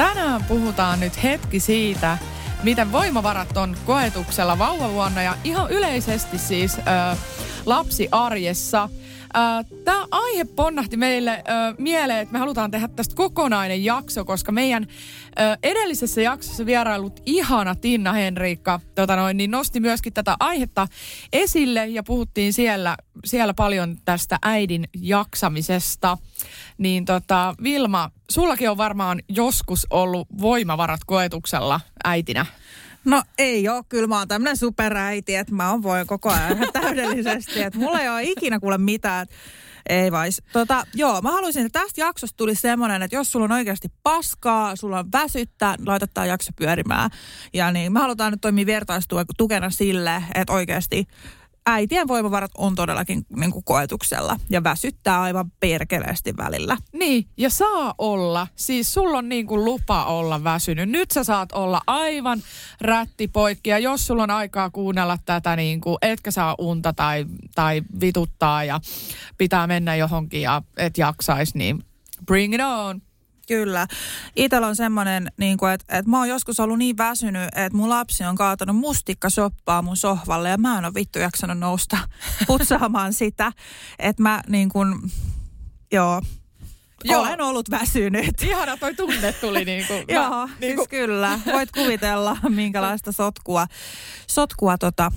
Tänään puhutaan nyt hetki siitä, miten voimavarat on koetuksella vauvavuonna ja ihan yleisesti siis ö, lapsiarjessa. Tämä aihe ponnahti meille ö, mieleen, että me halutaan tehdä tästä kokonainen jakso, koska meidän ö, edellisessä jaksossa vierailut ihana Tinna Henriikka tota noin, niin nosti myöskin tätä aihetta esille ja puhuttiin siellä, siellä paljon tästä äidin jaksamisesta. Niin tota, Vilma, sullakin on varmaan joskus ollut voimavarat koetuksella äitinä. No ei ole, kyllä mä oon tämmönen superäiti, että mä oon voi koko ajan täydellisesti, että mulla ei ole ikinä kuule mitään. Ei vais. Tota, joo, mä haluaisin, että tästä jaksosta tuli semmoinen, että jos sulla on oikeasti paskaa, sulla on väsyttä, laitat tää jakso pyörimään. Ja niin, me halutaan nyt toimia vertaistukena sille, että oikeasti äitien voimavarat on todellakin niin kuin koetuksella ja väsyttää aivan perkeleesti välillä. Niin, ja saa olla. Siis sulla on niin kuin lupa olla väsynyt. Nyt sä saat olla aivan rättipoikki. Ja jos sulla on aikaa kuunnella tätä, niin kuin, etkä saa unta tai, tai vituttaa ja pitää mennä johonkin ja et jaksaisi, niin bring it on. Kyllä. Itellä on semmoinen, niin että, että mä oon joskus ollut niin väsynyt, että mun lapsi on kaatanut mustikkasoppaa mun sohvalle ja mä en ole vittu jaksanut nousta putsaamaan sitä. Että mä niin kuin, joo, Joo. Olen ollut väsynyt. Ihana toi tunne tuli niin kuin. Joo, mä, niin kuin... siis kyllä. Voit kuvitella, minkälaista sotkua, sotkua tota,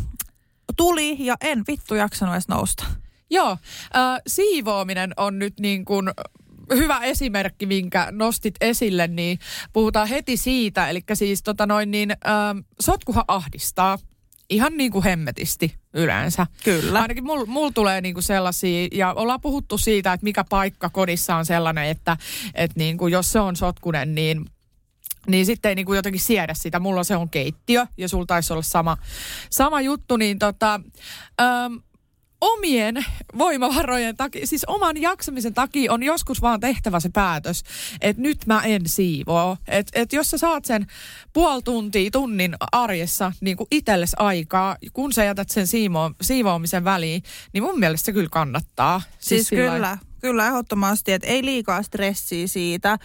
tuli ja en vittu jaksanut edes nousta. Joo, äh, siivoaminen on nyt niin kuin hyvä esimerkki, minkä nostit esille, niin puhutaan heti siitä. Eli siis tota noin niin, ähm, sotkuhan ahdistaa ihan niin kuin hemmetisti yleensä. Kyllä. Ainakin mulla mul tulee niinku sellaisia, ja ollaan puhuttu siitä, että mikä paikka kodissa on sellainen, että et niinku, jos se on sotkunen, niin niin sitten ei niinku jotenkin siedä sitä. Mulla se on keittiö ja sulla taisi olla sama, sama juttu, niin tota, ähm, omien voimavarojen takia, siis oman jaksamisen takia on joskus vaan tehtävä se päätös, että nyt mä en siivoo. Että et jos sä saat sen puoli tuntia, tunnin arjessa niin kuin itsellesi aikaa, kun sä jätät sen siivo- siivoamisen väliin, niin mun mielestä se kyllä kannattaa. Siis, siis kyllä, kyllä ehdottomasti, että ei liikaa stressiä siitä.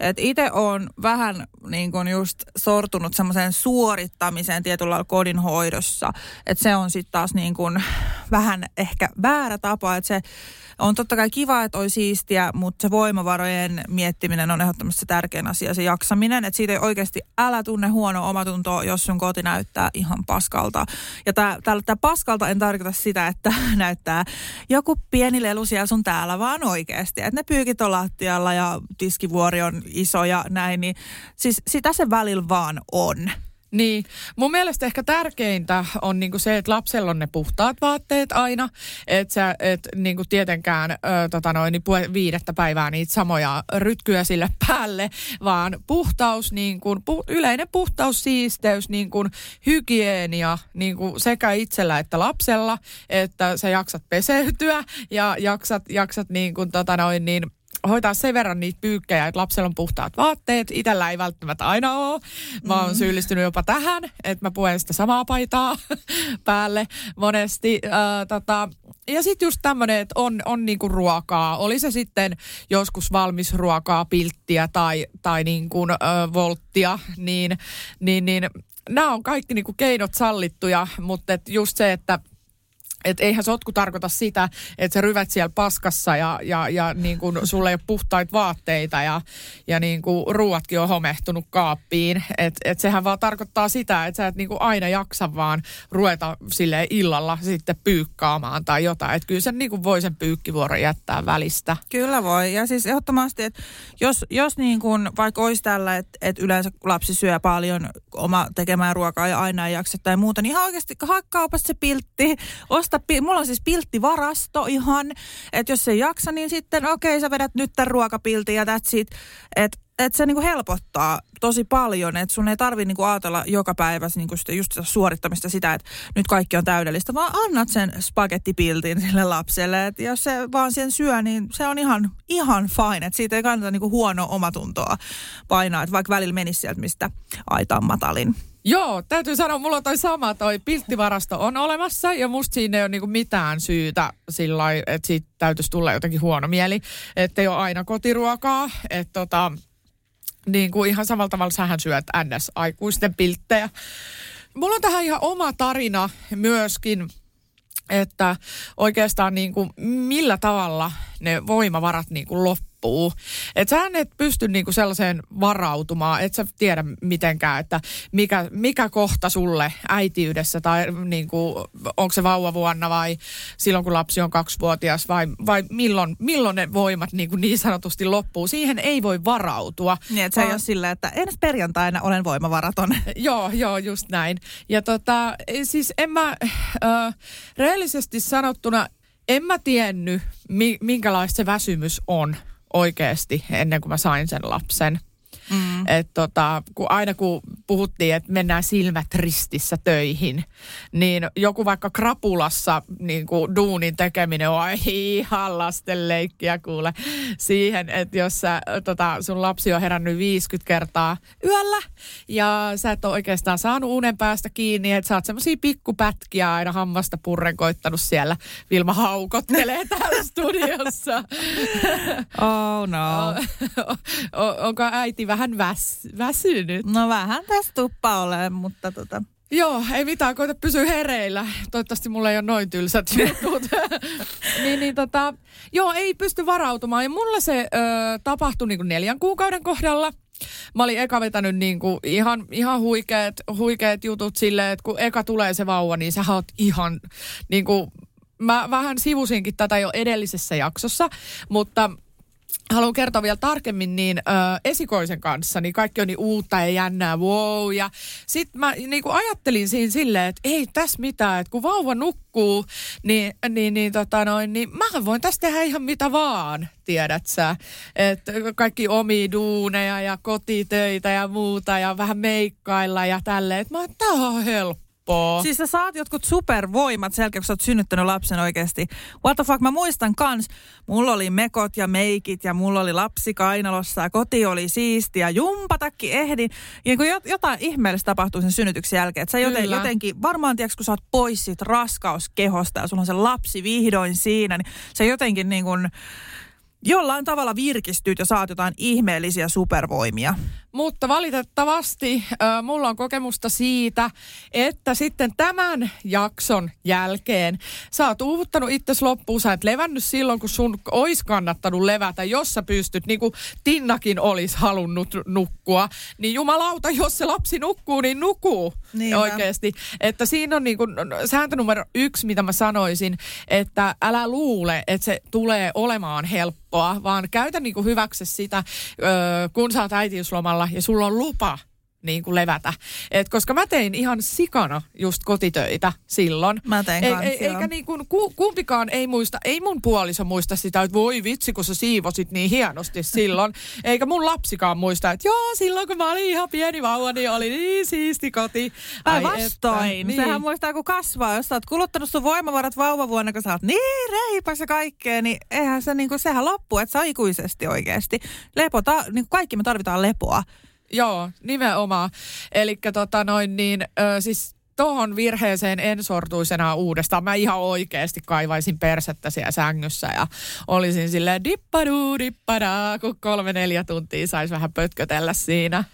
Että itse on vähän niin kuin just sortunut semmoiseen suorittamiseen tietyllä kodin hoidossa. Että se on sitten taas niin kuin vähän ehkä väärä tapa, että se on totta kai kiva, että olisi siistiä, mutta se voimavarojen miettiminen on ehdottomasti tärkein asia, se jaksaminen. Että siitä ei oikeasti älä tunne huono omatuntoa, jos sun koti näyttää ihan paskalta. Ja tämä paskalta en tarkoita sitä, että näyttää joku pieni lelu siellä sun täällä, vaan oikeasti. Että ne pyykit on lattialla ja tiskivuori on iso ja näin. Niin, siis sitä se välillä vaan on. Niin, mun mielestä ehkä tärkeintä on niinku se, että lapsella on ne puhtaat vaatteet aina, että sä et niinku tietenkään ö, tota noin, niin viidettä päivää niitä samoja rytkyjä sille päälle, vaan puhtaus, niinku, pu, yleinen puhtaus, siisteys, niinku, hygienia niinku sekä itsellä että lapsella, että sä jaksat peseytyä ja jaksat, jaksat niinku, tota noin, niin, hoitaa sen verran niitä pyykkejä, että lapsella on puhtaat vaatteet. Itellä ei välttämättä aina ole. Mä oon mm. syyllistynyt jopa tähän, että mä puen sitä samaa paitaa päälle monesti. Äh, tota, ja sitten just tämmöinen, että on, on niinku ruokaa. Oli se sitten joskus valmis ruokaa, pilttiä tai, tai niinku, äh, volttia, niin, niin, niin nämä on kaikki niinku keinot sallittuja, mutta just se, että että eihän sotku tarkoita sitä, että sä ryvät siellä paskassa ja, ja, ja niin kuin sulle ei ole puhtaita vaatteita ja, ja niin kuin ruuatkin on homehtunut kaappiin. Että et sehän vaan tarkoittaa sitä, että sä et niin aina jaksa vaan ruveta sille illalla sitten pyykkaamaan tai jotain. Että kyllä sen niin voi sen pyykkivuoron jättää välistä. Kyllä voi. Ja siis ehdottomasti, että jos, jos niin kuin vaikka olisi tällä, että, että yleensä lapsi syö paljon oma tekemään ruokaa ja aina ei jaksa tai muuta, niin ihan oikeasti hakkaupasta se piltti, osta, mulla on siis pilttivarasto ihan, että jos se ei jaksa, niin sitten okei, okay, sä vedät nyt tämän ruokapiltin ja that's it. Että että se niinku helpottaa tosi paljon, että sun ei tarvi niinku ajatella joka päivä niinku sitä, just sitä suorittamista sitä, että nyt kaikki on täydellistä, vaan annat sen spagettipiltin sille lapselle, että jos se vaan sen syö, niin se on ihan, ihan fine, että siitä ei kannata niinku huonoa omatuntoa painaa, että vaikka välillä menisi sieltä, mistä aita on matalin. Joo, täytyy sanoa, mulla on toi sama, toi pilttivarasto on olemassa ja musta siinä ei ole niinku mitään syytä sillä että siitä täytyisi tulla jotenkin huono mieli, että ei ole aina kotiruokaa, että tota, niin kuin ihan samalla tavalla sähän syöt NS-aikuisten pilttejä. Mulla on tähän ihan oma tarina myöskin, että oikeastaan niin kuin millä tavalla ne voimavarat niin kuin loppuu loppuu. Että sä et pysty niinku sellaiseen varautumaan, et sä tiedä mitenkään, että mikä, mikä kohta sulle äitiydessä tai niinku, onko se vauvavuonna vai silloin kun lapsi on kaksivuotias vai, vai milloin, milloin ne voimat niinku niin sanotusti loppuu. Siihen ei voi varautua. Niin, että se ei ole silleen, että ensi perjantaina olen voimavaraton. joo, joo, just näin. Ja tota, siis en mä, äh, sanottuna, en mä tiennyt, minkälaista se väsymys on oikeasti ennen kuin mä sain sen lapsen. Mm. Et tota, kun aina kun puhuttiin, että mennään silmät ristissä töihin, niin joku vaikka krapulassa niin kuin duunin tekeminen on ihan lasten leikkiä kuule siihen, että jos sä, tota, sun lapsi on herännyt 50 kertaa yöllä ja sä et ole oikeastaan saanut unen päästä kiinni, että sä oot semmosia pikkupätkiä aina hammasta purren koittanut siellä. Vilma haukottelee täällä studiossa. Oh no. Onko äiti vähän vähän väs, väsynyt. No vähän tässä tuppa ole, mutta tota... Joo, ei mitään, koita pysyä hereillä. Toivottavasti mulla ei ole noin tylsät jutut. niin, niin tota, joo, ei pysty varautumaan. Ja mulla se ö, tapahtui niin kuin neljän kuukauden kohdalla. Mä olin eka vetänyt niin kuin ihan, ihan huikeat, huikeat jutut silleen, että kun eka tulee se vauva, niin sä oot ihan niin kuin, mä vähän sivusinkin tätä jo edellisessä jaksossa, mutta haluan kertoa vielä tarkemmin, niin ö, esikoisen kanssa, niin kaikki on niin uutta ja jännää, wow. Ja sitten mä niin kuin ajattelin siinä silleen, että ei tässä mitään, että kun vauva nukkuu, niin, niin, niin, tota noin, niin mä voin tästä tehdä ihan mitä vaan, tiedät sä. Että kaikki omi duuneja ja kotitöitä ja muuta ja vähän meikkailla ja tälleen. Että mä tää on helppo helppoa. Siis sä saat jotkut supervoimat sen jälkeen, kun sä oot synnyttänyt lapsen oikeasti. What the fuck, mä muistan kans, mulla oli mekot ja meikit ja mulla oli lapsi kainalossa ja koti oli siisti ja jumpatakki ehdin. Ja kun jotain ihmeellistä tapahtuu sen synnytyksen jälkeen, että sä joten, jotenkin, varmaan tiedätkö, kun sä oot pois siitä raskauskehosta ja sulla on se lapsi vihdoin siinä, niin se jotenkin niin kuin jollain tavalla virkistyt ja saat jotain ihmeellisiä supervoimia. Mutta valitettavasti äh, mulla on kokemusta siitä, että sitten tämän jakson jälkeen sä oot uuvuttanut itsesi loppuun, sä et levännyt silloin, kun sun olisi kannattanut levätä, jos sä pystyt, niin kuin Tinnakin olisi halunnut nukkua. Niin jumalauta, jos se lapsi nukkuu, niin nukuu Niinpä. oikeasti. Että siinä on niin kuin, sääntö numero yksi, mitä mä sanoisin, että älä luule, että se tulee olemaan helppoa, vaan käytä niin kuin hyväksi sitä, kun sä oot äitiyslomalla ja sulla on lupa niin kuin levätä. Et koska mä tein ihan sikana just kotitöitä silloin. Mä tein ei, kans, ei, Eikä niin kuin, ku, kumpikaan ei muista, ei mun puoliso muista sitä, että voi vitsi, kun sä siivosit niin hienosti silloin. eikä mun lapsikaan muista, että joo, silloin kun mä olin ihan pieni vauva, niin oli niin siisti koti. Päinvastoin. Niin. Sehän muistaa, kun kasvaa. Jos sä oot kuluttanut sun voimavarat vauvavuonna, kun sä oot niin reipas ja kaikkea, niin eihän se niin kuin, sehän loppuu, että sä ikuisesti oikeasti. Lepota, niin kuin kaikki me tarvitaan lepoa. Joo, nimenomaan. Eli tota noin niin, ö, siis tohon virheeseen en sortuisena uudestaan. Mä ihan oikeasti kaivaisin persettä siellä sängyssä ja olisin silleen dippaduu, dippadaa, kun kolme neljä tuntia saisi vähän pötkötellä siinä.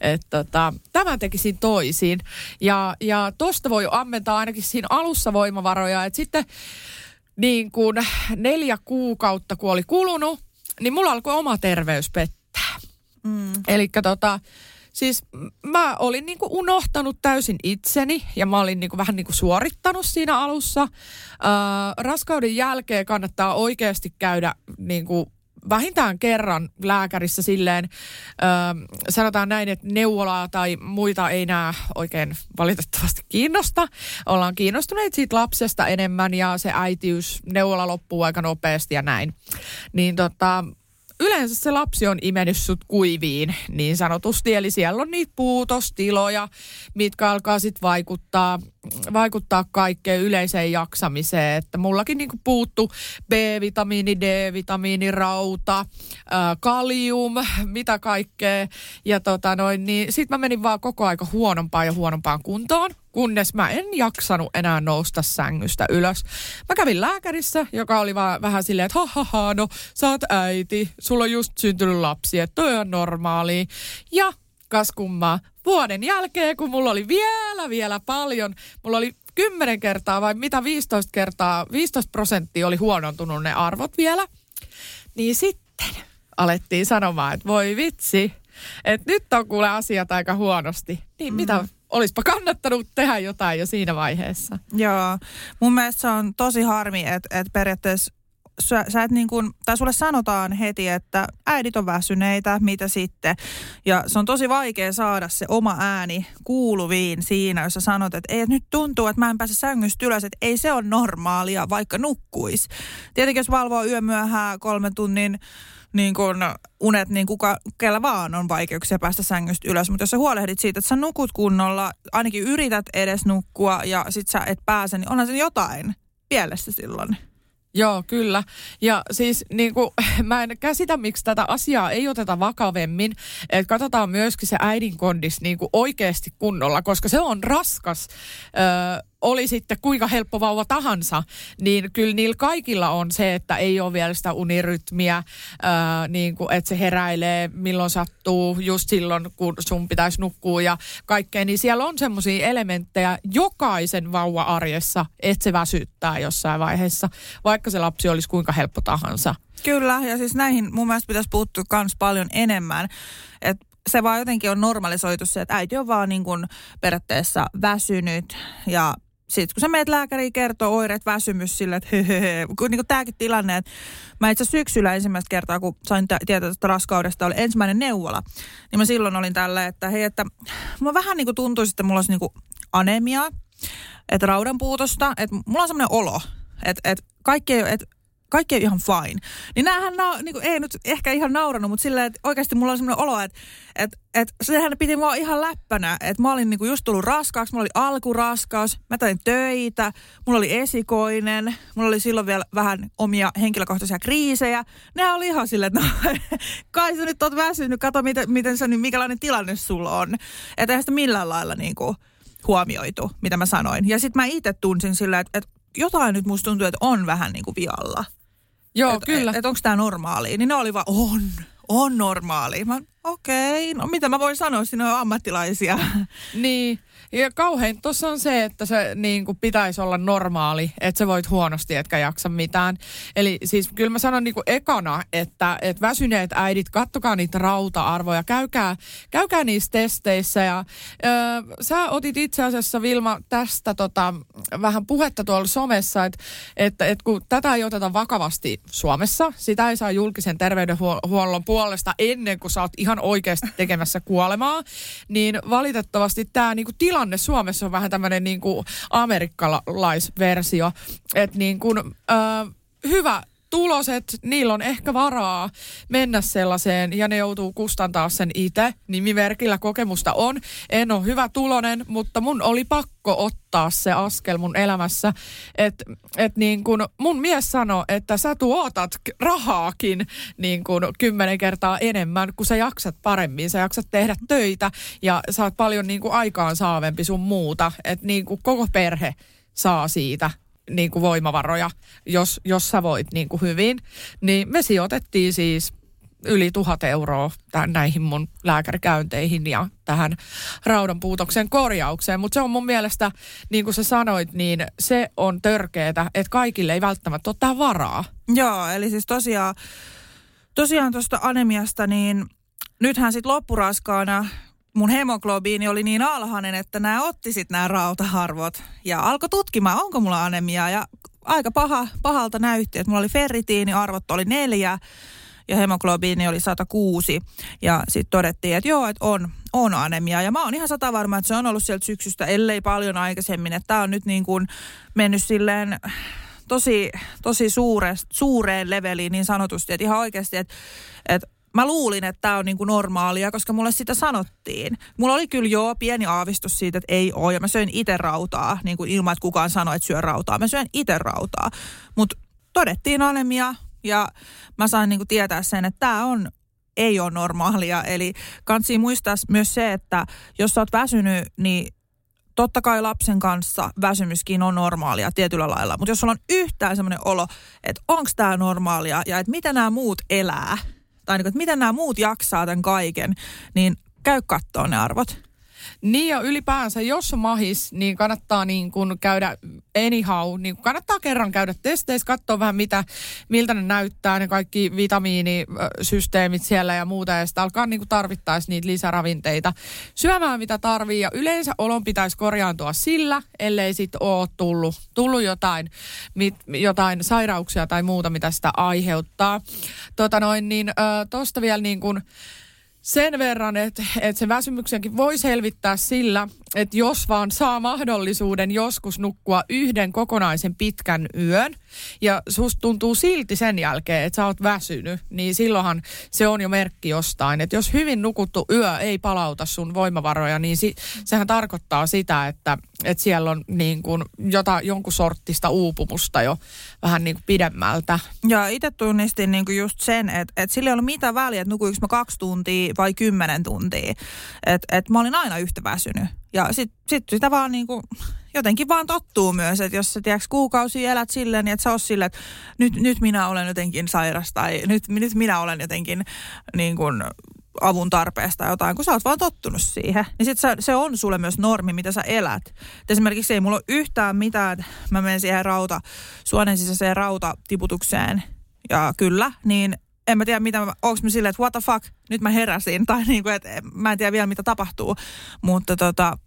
Et tota, tämä tekisin toisin. Ja, ja tosta voi ammentaa ainakin siinä alussa voimavaroja. Et sitten niin kuin neljä kuukautta, kun oli kulunut, niin mulla alkoi oma terveys pettää. Mm. Eli tota, siis mä olin niinku unohtanut täysin itseni ja mä olin niinku vähän niinku suorittanut siinä alussa. Äh, raskauden jälkeen kannattaa oikeasti käydä niinku vähintään kerran lääkärissä silleen, ö, sanotaan näin, että neuvolaa tai muita ei nämä oikein valitettavasti kiinnosta. Ollaan kiinnostuneet siitä lapsesta enemmän ja se äitiys, neuvola loppuu aika nopeasti ja näin. Niin tota, yleensä se lapsi on imennyt sut kuiviin niin sanotusti. Eli siellä on niitä puutostiloja, mitkä alkaa sitten vaikuttaa, vaikuttaa kaikkeen yleiseen jaksamiseen. Että mullakin niinku puuttu B-vitamiini, D-vitamiini, rauta, ää, kalium, mitä kaikkea. Ja tota noin, niin sit mä menin vaan koko aika huonompaan ja huonompaan kuntoon kunnes mä en jaksanut enää nousta sängystä ylös. Mä kävin lääkärissä, joka oli vaan vähän silleen, että ha, ha, ha no sä oot äiti, sulla on just syntynyt lapsi, että toi on normaali. Ja kas kummaa, vuoden jälkeen, kun mulla oli vielä, vielä paljon, mulla oli 10 kertaa vai mitä 15 kertaa, 15 prosenttia oli huonontunut ne arvot vielä, niin sitten alettiin sanomaan, että voi vitsi, että nyt on kuule asiat aika huonosti. Niin mm. mitä olisipa kannattanut tehdä jotain jo siinä vaiheessa. Joo, mun mielestä se on tosi harmi, että, että periaatteessa sä, sä et niin kuin, tai sulle sanotaan heti, että äidit on väsyneitä, mitä sitten. Ja se on tosi vaikea saada se oma ääni kuuluviin siinä, jos sä sanot, että ei, nyt tuntuu, että mä en pääse sängystä ylös, että ei se ole normaalia, vaikka nukkuis. Tietenkin jos valvoo yömyöhää kolmen tunnin niin kun unet, niin kuka, kellä vaan on vaikeuksia päästä sängystä ylös. Mutta jos sä huolehdit siitä, että sä nukut kunnolla, ainakin yrität edes nukkua ja sit sä et pääse, niin onhan se jotain pielessä silloin. Joo, kyllä. Ja siis niin kuin, mä en käsitä, miksi tätä asiaa ei oteta vakavemmin. Että katsotaan myöskin se äidin kondis niin kuin oikeasti kunnolla, koska se on raskas. Öö, oli sitten kuinka helppo vauva tahansa, niin kyllä niillä kaikilla on se, että ei ole vielä sitä unirytmiä, ää, niin kuin, että se heräilee milloin sattuu, just silloin kun sun pitäisi nukkua ja kaikkea, niin siellä on semmoisia elementtejä jokaisen vauva-arjessa, että se väsyttää jossain vaiheessa, vaikka se lapsi olisi kuinka helppo tahansa. Kyllä, ja siis näihin mun mielestä pitäisi puuttua myös paljon enemmän. Että se vaan jotenkin on normalisoitu se, että äiti on vaan niin kuin periaatteessa väsynyt ja sitten kun sä meet lääkäriin kertoo oireet, väsymys sille, että hehehe. Kun niin tämäkin tilanne, että mä itse syksyllä ensimmäistä kertaa, kun sain tietää tästä raskaudesta, oli ensimmäinen neuvola. Niin mä silloin olin tällä, että hei, että mulla vähän niin kuin tuntuisi, että mulla olisi niin kuin anemia, että raudanpuutosta, että mulla on semmoinen olo, että, että kaikki että kaikki on ihan fine. Niin näähän na, niin kuin, ei nyt ehkä ihan nauranut, mutta silleen, että oikeasti mulla on semmoinen olo, että, että, että sehän piti mua ihan läppänä. Että mä olin niin kuin just tullut raskaaksi, mulla oli alkuraskaus, mä tein töitä, mulla oli esikoinen, mulla oli silloin vielä vähän omia henkilökohtaisia kriisejä. Ne oli ihan silleen, että no, kai sä nyt oot väsynyt, kato miten, miten sä, niin mikälainen tilanne sulla on. Että eihän sitä millään lailla niin kuin, huomioitu, mitä mä sanoin. Ja sitten mä itse tunsin silleen, että, että jotain nyt musta tuntuu, että on vähän niin kuin vialla. Joo, et, kyllä. Että et onko tämä normaali? Niin ne oli vaan, on, on normaali. Mä okei, okay, no mitä mä voin sanoa, siinä on ammattilaisia. Niin, ja kauhein tuossa on se, että se niin kuin pitäisi olla normaali, että sä voit huonosti etkä jaksa mitään. Eli siis kyllä mä sanon niin kuin ekana, että, että väsyneet äidit, kattokaa niitä rauta-arvoja, käykää, käykää niissä testeissä. Ja, ö, sä otit itse asiassa Vilma tästä tota, vähän puhetta tuolla somessa, että, että, että kun tätä ei oteta vakavasti Suomessa, sitä ei saa julkisen terveydenhuollon puolesta ennen kuin sä oot ihan oikeasti tekemässä kuolemaa, niin valitettavasti tämä niinku tilanne Suomessa on vähän tämmöinen niinku amerikkalaisversio, että niinku, äh, hyvä tuloset, niillä on ehkä varaa mennä sellaiseen ja ne joutuu kustantaa sen itse. Nimimerkillä kokemusta on. En ole hyvä tulonen, mutta mun oli pakko ottaa se askel mun elämässä. Että et niin kun mun mies sanoi, että sä tuotat rahaakin niin kun kymmenen kertaa enemmän, kun sä jaksat paremmin. Sä jaksat tehdä töitä ja oot paljon niin kuin aikaan saavempi sun muuta. Että niin kuin koko perhe saa siitä niin kuin voimavaroja, jos, jos sä voit niin kuin hyvin. Niin me sijoitettiin siis yli tuhat euroa tämän, näihin mun lääkärikäynteihin ja tähän raudanpuutoksen korjaukseen. Mutta se on mun mielestä, niin kuin sä sanoit, niin se on törkeetä, että kaikille ei välttämättä ole varaa. Joo, eli siis tosiaan, tosiaan anemiasta, niin nythän sitten loppuraskaana mun hemoglobiini oli niin alhainen, että nämä otti sitten nämä rautaharvot ja alkoi tutkimaan, onko mulla anemiaa. Ja aika paha, pahalta näytti, että mulla oli ferritiiniarvot oli neljä ja hemoglobiini oli 106 ja sitten todettiin, että joo, että on, on anemia. Ja mä oon ihan sata varma, että se on ollut sieltä syksystä, ellei paljon aikaisemmin, että tämä on nyt niin kuin mennyt silleen tosi, tosi suure, suureen leveliin niin sanotusti, että ihan oikeasti, että, että mä luulin, että tämä on niinku normaalia, koska mulle sitä sanottiin. Mulla oli kyllä joo pieni aavistus siitä, että ei ole. Ja mä söin itse rautaa, niin kuin ilman, että kukaan sanoi, että syö rautaa. Mä söin itse rautaa. Mutta todettiin anemia ja mä sain niinku tietää sen, että tämä on ei ole normaalia. Eli kansi muistaa myös se, että jos sä oot väsynyt, niin totta kai lapsen kanssa väsymyskin on normaalia tietyllä lailla. Mutta jos sulla on yhtään semmoinen olo, että onko tämä normaalia ja että mitä nämä muut elää, tai niin kuin, että miten nämä muut jaksaa tämän kaiken, niin käy kattoon ne arvot. Niin ja ylipäänsä, jos on mahis, niin kannattaa niin kuin käydä anyhow, niin kuin kannattaa kerran käydä testeissä, katsoa vähän mitä, miltä ne näyttää, ne kaikki vitamiinisysteemit siellä ja muuta, ja sitten alkaa niin kuin tarvittaisi niitä lisäravinteita syömään mitä tarvii, ja yleensä olon pitäisi korjaantua sillä, ellei sitten ole tullut, tullut jotain, mit, jotain sairauksia tai muuta, mitä sitä aiheuttaa. Tota noin, niin tuosta vielä niin kuin, sen verran, että, että se väsymyksenkin voi selvittää sillä, että jos vaan saa mahdollisuuden joskus nukkua yhden kokonaisen pitkän yön ja susta tuntuu silti sen jälkeen, että sä oot väsynyt, niin silloinhan se on jo merkki jostain. Että jos hyvin nukuttu yö ei palauta sun voimavaroja, niin si, sehän tarkoittaa sitä, että, että siellä on niin kuin jota, jonkun sorttista uupumusta jo vähän niin pidemmältä. Ja itse tunnistin niin kuin just sen, että, että sillä ei ollut mitään väliä, että nukuinko mä kaksi tuntia vai kymmenen tuntia. Että, että mä olin aina yhtä väsynyt. Ja sitten sit sitä vaan niin kuin, jotenkin vaan tottuu myös, että jos sä tiedätkö kuukausi elät silleen, niin että sä oot silleen, että nyt, nyt minä olen jotenkin sairas tai nyt, nyt minä olen jotenkin niin kuin avun tarpeesta jotain, kun sä oot vaan tottunut siihen. Niin sit se, se on sulle myös normi, mitä sä elät. Et esimerkiksi ei mulla ole yhtään mitään, että mä menen siihen rauta, suonen sisäiseen rautatiputukseen. Ja kyllä, niin en mä tiedä, mitä mä, onko mä silleen, että what the fuck, nyt mä heräsin, tai niin kuin, että mä en tiedä vielä, mitä tapahtuu. Mutta tota,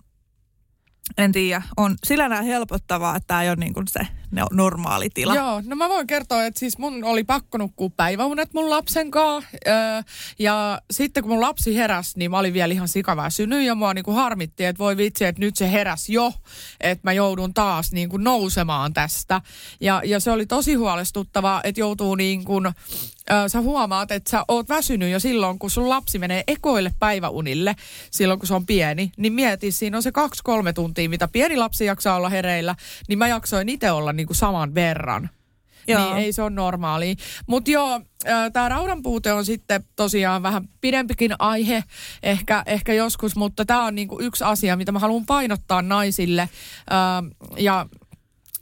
en tiedä, on sillä näin helpottavaa, että tämä ei ole niin kuin se normaali tila. Joo, no mä voin kertoa, että siis mun oli pakko nukkua päiväunet mun lapsen kanssa. Öö, ja sitten kun mun lapsi heräsi, niin mä olin vielä ihan sikaväsynyt ja mua niin kuin harmitti, että voi vitsi, että nyt se heräs jo, että mä joudun taas niin kuin nousemaan tästä. Ja, ja se oli tosi huolestuttavaa, että joutuu niin kuin, sä huomaat, että sä oot väsynyt jo silloin, kun sun lapsi menee ekoille päiväunille, silloin kun se on pieni, niin mieti, siinä on se kaksi-kolme tuntia, mitä pieni lapsi jaksaa olla hereillä, niin mä jaksoin itse olla niin kuin saman verran. Joo. Niin ei se ole normaali. Mutta joo, tämä raudan puute on sitten tosiaan vähän pidempikin aihe ehkä, ehkä joskus, mutta tämä on niinku yksi asia, mitä mä haluan painottaa naisille. ja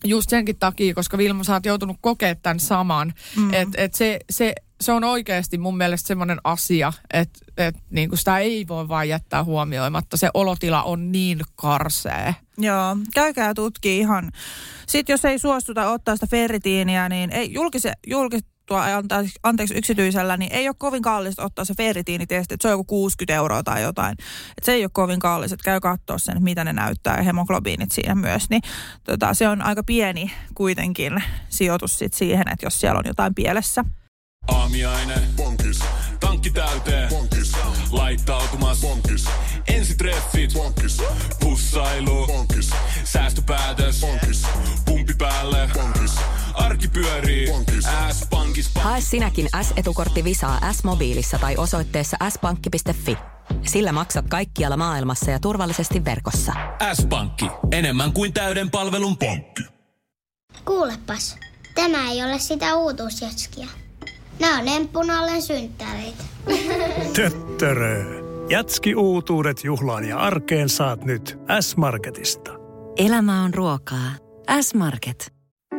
just senkin takia, koska Vilma, sä oot joutunut kokea tämän saman. Mm. Että et se, se, se on oikeasti mun mielestä semmoinen asia, että et niinku sitä ei voi vaan jättää huomioimatta. Se olotila on niin karsee. Joo, käykää tutki ihan. Sitten jos ei suostuta ottaa sitä ferritiiniä, niin ei julkise, julkistua anteeksi yksityisellä, niin ei ole kovin kallista ottaa se ferritiinitesti, että se on joku 60 euroa tai jotain. Et se ei ole kovin kallis, että käy katsoa sen, mitä ne näyttää ja hemoglobiinit siinä myös. Niin tota, se on aika pieni kuitenkin sijoitus sit siihen, että jos siellä on jotain pielessä. Aamiaine. Bonkis. Tankki täyteen. Bonkis. Laittautumas. Bonkis. Ensitreffit. Bonkis. Pussailu. Bonkis. Säästöpäätös. Bonkis. Pumpi päälle. Bonkis. Arki pyörii. S-pankis. Hae sinäkin S-etukortti Visaa S-mobiilissa tai osoitteessa s-pankki.fi. Sillä maksat kaikkialla maailmassa ja turvallisesti verkossa. S-pankki. Enemmän kuin täyden palvelun pankki. Kuulepas, tämä ei ole sitä uutuusjatskia. Nämä on emppunallen synttäreitä. Töttörö. Jatski uutuudet juhlaan ja arkeen saat nyt S-Marketista. Elämä on ruokaa. S-Market.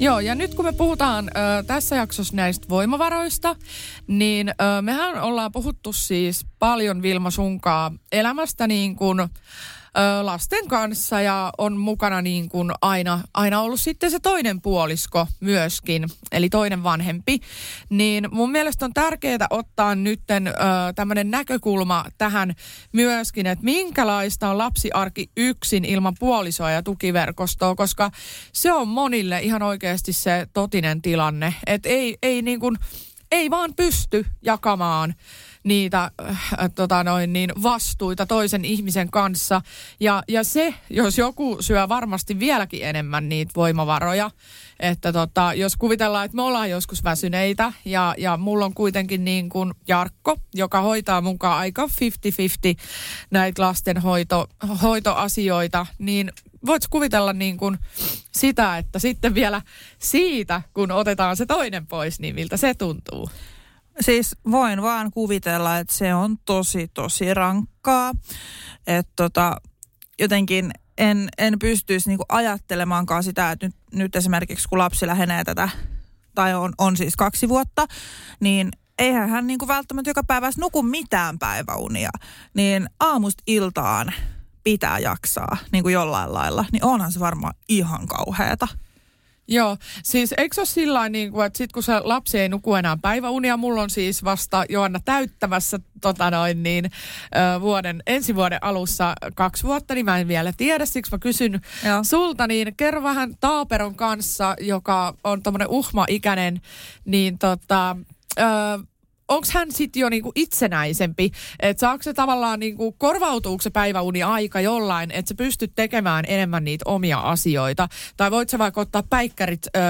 Joo, ja nyt kun me puhutaan ö, tässä jaksossa näistä voimavaroista, niin ö, mehän ollaan puhuttu siis paljon Vilma sunkaa elämästä niin kuin, ö, lasten kanssa ja on mukana niin kuin aina, aina ollut sitten se toinen puolisko myöskin, eli toinen vanhempi. Niin mun mielestä on tärkeää ottaa nytten tämmöinen näkökulma tähän myöskin, että minkälaista on lapsiarki yksin ilman puolisoa ja tukiverkostoa, koska se on monille ihan oikeasti se totinen tilanne, että ei, ei niin kuin, ei vaan pysty jakamaan niitä äh, tota noin, niin vastuita toisen ihmisen kanssa. Ja, ja se, jos joku syö varmasti vieläkin enemmän niitä voimavaroja, että tota, jos kuvitellaan, että me ollaan joskus väsyneitä ja, ja mulla on kuitenkin niin kuin Jarkko, joka hoitaa mukaan aika 50-50 näitä lastenhoito, hoitoasioita, niin voit kuvitella niin kuin sitä, että sitten vielä siitä, kun otetaan se toinen pois, niin miltä se tuntuu? Siis voin vaan kuvitella, että se on tosi, tosi rankkaa. Että tota, jotenkin en, en pystyisi niinku ajattelemaankaan sitä, että nyt, nyt esimerkiksi kun lapsi lähenee tätä, tai on, on siis kaksi vuotta, niin eihän hän niinku välttämättä joka päivä nuku mitään päiväunia. Niin aamusta iltaan pitää jaksaa niin kuin jollain lailla, niin onhan se varmaan ihan kauheata. Joo, siis eikö se ole sillä niin kuin, että sit kun se lapsi ei nuku enää päiväunia, mulla on siis vasta Joanna täyttämässä tota noin niin, ö, vuoden, ensi vuoden alussa kaksi vuotta, niin mä en vielä tiedä, siksi mä kysyn Joo. sulta, niin kerro vähän Taaperon kanssa, joka on tommonen uhma-ikäinen, niin tota, ö, onko hän sitten jo niinku itsenäisempi? Että saako se tavallaan, niinku, korvautuuko se päiväuni aika jollain, että sä pystyt tekemään enemmän niitä omia asioita? Tai voit sä vaikka ottaa päikkärit ö,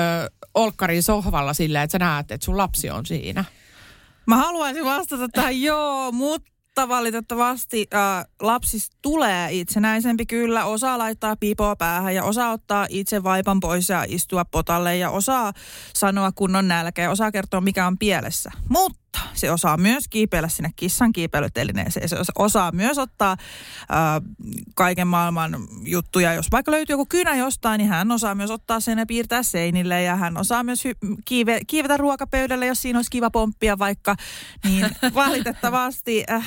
olkkarin sohvalla silleen, että sä näet, että sun lapsi on siinä? Mä haluaisin vastata tähän joo, mutta valitettavasti äh, lapsista tulee itsenäisempi kyllä. Osaa laittaa piipoa päähän ja osaa ottaa itse vaipan pois ja istua potalle ja osaa sanoa kunnon nälkä ja osaa kertoa mikä on pielessä. Mutta se osaa myös kiipeillä sinne kissan kiipeilytelineeseen. Se osaa myös ottaa äh, kaiken maailman juttuja. Jos vaikka löytyy joku kynä jostain, niin hän osaa myös ottaa sen ja piirtää seinille. Ja hän osaa myös hy- kiive- kiivetä ruokapöydälle, jos siinä olisi kiva pomppia vaikka. Niin valitettavasti... Äh,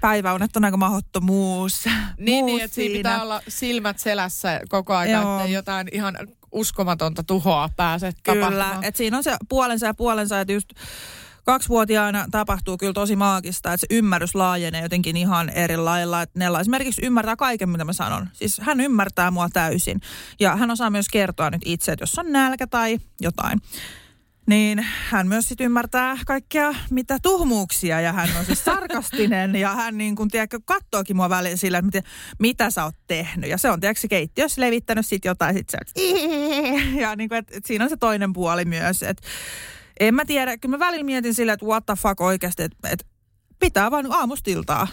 päiväunet on aika mahdottomuus. Niin, niin että siinä pitää olla silmät selässä koko ajan, että jotain ihan uskomatonta tuhoa pääse Kyllä, että siinä on se puolensa ja puolensa, että just kaksivuotiaana tapahtuu kyllä tosi maagista, että se ymmärrys laajenee jotenkin ihan eri lailla. Että Nella esimerkiksi ymmärtää kaiken, mitä mä sanon. Siis hän ymmärtää mua täysin. Ja hän osaa myös kertoa nyt itse, että jos on nälkä tai jotain niin hän myös sitten ymmärtää kaikkia mitä tuhmuuksia ja hän on siis sarkastinen ja hän niin kuin, kattookin mua välillä sillä, että mitä, mitä sä oot tehnyt. Ja se on tiedätkö, keittiössä levittänyt sitten jotain sit se, ja niin kuin, että, että siinä on se toinen puoli myös. Että en mä tiedä, kyllä mä välillä mietin sillä, että what the fuck oikeasti, että, että pitää vaan aamustiltaa.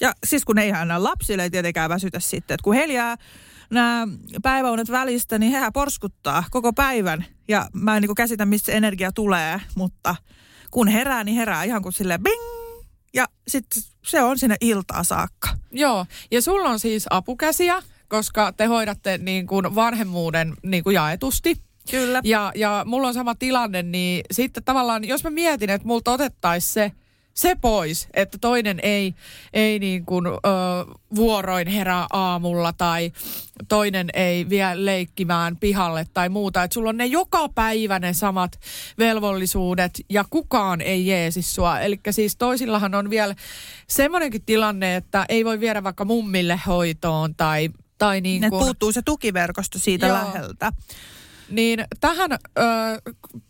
Ja siis kun eihän nämä lapsille ei tietenkään väsytä sitten, että kun heljää nämä päiväunet välistä, niin hehän porskuttaa koko päivän. Ja mä en niin käsitä, mistä energia tulee, mutta kun herää, niin herää ihan kuin silleen bing! Ja sitten se on sinne iltaa saakka. Joo, ja sulla on siis apukäsiä, koska te hoidatte niin kuin vanhemmuuden niin kuin jaetusti. Kyllä. Ja, ja mulla on sama tilanne, niin sitten tavallaan, jos mä mietin, että multa otettaisiin se se pois, että toinen ei, ei niin kuin, ö, vuoroin herää aamulla tai toinen ei vie leikkimään pihalle tai muuta. Että sulla on ne joka päivä ne samat velvollisuudet ja kukaan ei jeesi sua. Eli siis toisillahan on vielä semmoinenkin tilanne, että ei voi viedä vaikka mummille hoitoon tai, tai niin kuin... puuttuu se tukiverkosto siitä Joo. läheltä. Niin tähän ö,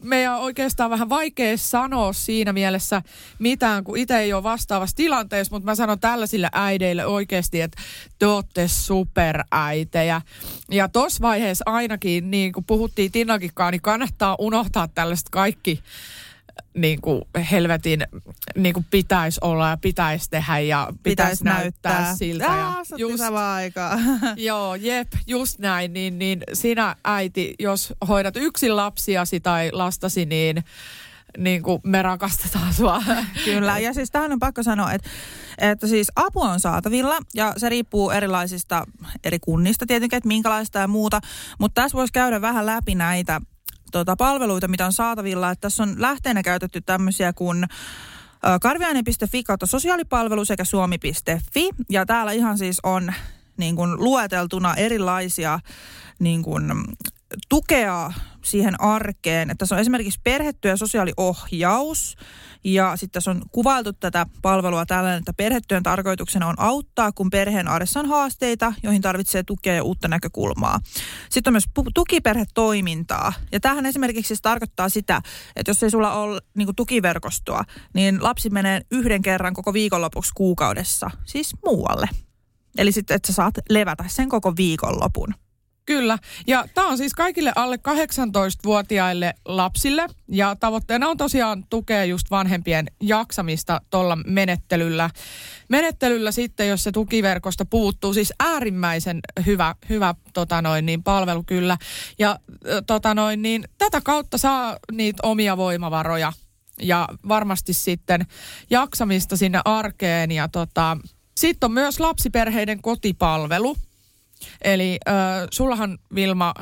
meidän oikeastaan vähän vaikea sanoa siinä mielessä mitään, kun itse ei ole vastaavassa tilanteessa, mutta mä sanon tällaisille äideille oikeasti, että te olette superäitejä. Ja tuossa vaiheessa ainakin, niin kuin puhuttiin Tinnakikaan, niin kannattaa unohtaa tällaiset kaikki niin kuin helvetin niin kuin pitäisi olla ja pitäisi tehdä ja pitäisi, pitäisi näyttää, näyttää siltä. Ja just, aikaa. joo, jep, just näin. Niin, niin sinä äiti, jos hoidat yksin lapsiasi tai lastasi, niin niin kuin me rakastetaan sua. Kyllä, ja siis tähän on pakko sanoa, että, että siis apu on saatavilla ja se riippuu erilaisista eri kunnista tietenkin, että minkälaista ja muuta. Mutta tässä voisi käydä vähän läpi näitä tota, palveluita, mitä on saatavilla. Että tässä on lähteenä käytetty tämmöisiä kuin karviainen.fi kautta sosiaalipalvelu sekä suomi.fi. Ja täällä ihan siis on niin kuin lueteltuna erilaisia niin kuin, tukea siihen arkeen. Että se on esimerkiksi perhetyö ja sosiaaliohjaus. Ja sitten tässä on kuvailtu tätä palvelua tällainen, että perhetyön tarkoituksena on auttaa, kun perheen arjessa on haasteita, joihin tarvitsee tukea ja uutta näkökulmaa. Sitten on myös tukiperhetoimintaa. Ja tähän esimerkiksi siis tarkoittaa sitä, että jos ei sulla ole niin tukiverkostoa, niin lapsi menee yhden kerran koko viikonlopuksi kuukaudessa, siis muualle. Eli sitten, että sä saat levätä sen koko viikonlopun. Kyllä. Ja tämä on siis kaikille alle 18-vuotiaille lapsille. Ja tavoitteena on tosiaan tukea just vanhempien jaksamista tuolla menettelyllä. Menettelyllä sitten, jos se tukiverkosta puuttuu, siis äärimmäisen hyvä, hyvä tota noin, niin palvelu kyllä. Ja tota noin, niin tätä kautta saa niitä omia voimavaroja ja varmasti sitten jaksamista sinne arkeen. Ja tota, sitten on myös lapsiperheiden kotipalvelu – Eli äh, sullahan Vilma,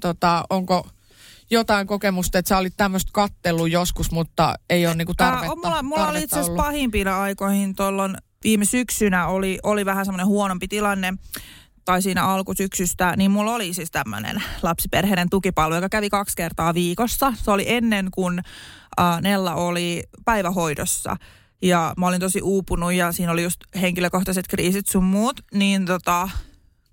tota, onko jotain kokemusta, että sä olit tämmöistä kattellut joskus, mutta ei ole niinku tarvetta, äh, mulla, mulla oli itse asiassa pahimpina aikoihin tuolloin viime syksynä oli, oli vähän semmoinen huonompi tilanne. Tai siinä alkusyksystä, niin mulla oli siis tämmöinen lapsiperheiden tukipalvelu, joka kävi kaksi kertaa viikossa. Se oli ennen kuin äh, Nella oli päivähoidossa. Ja mä olin tosi uupunut ja siinä oli just henkilökohtaiset kriisit sun muut, niin tota,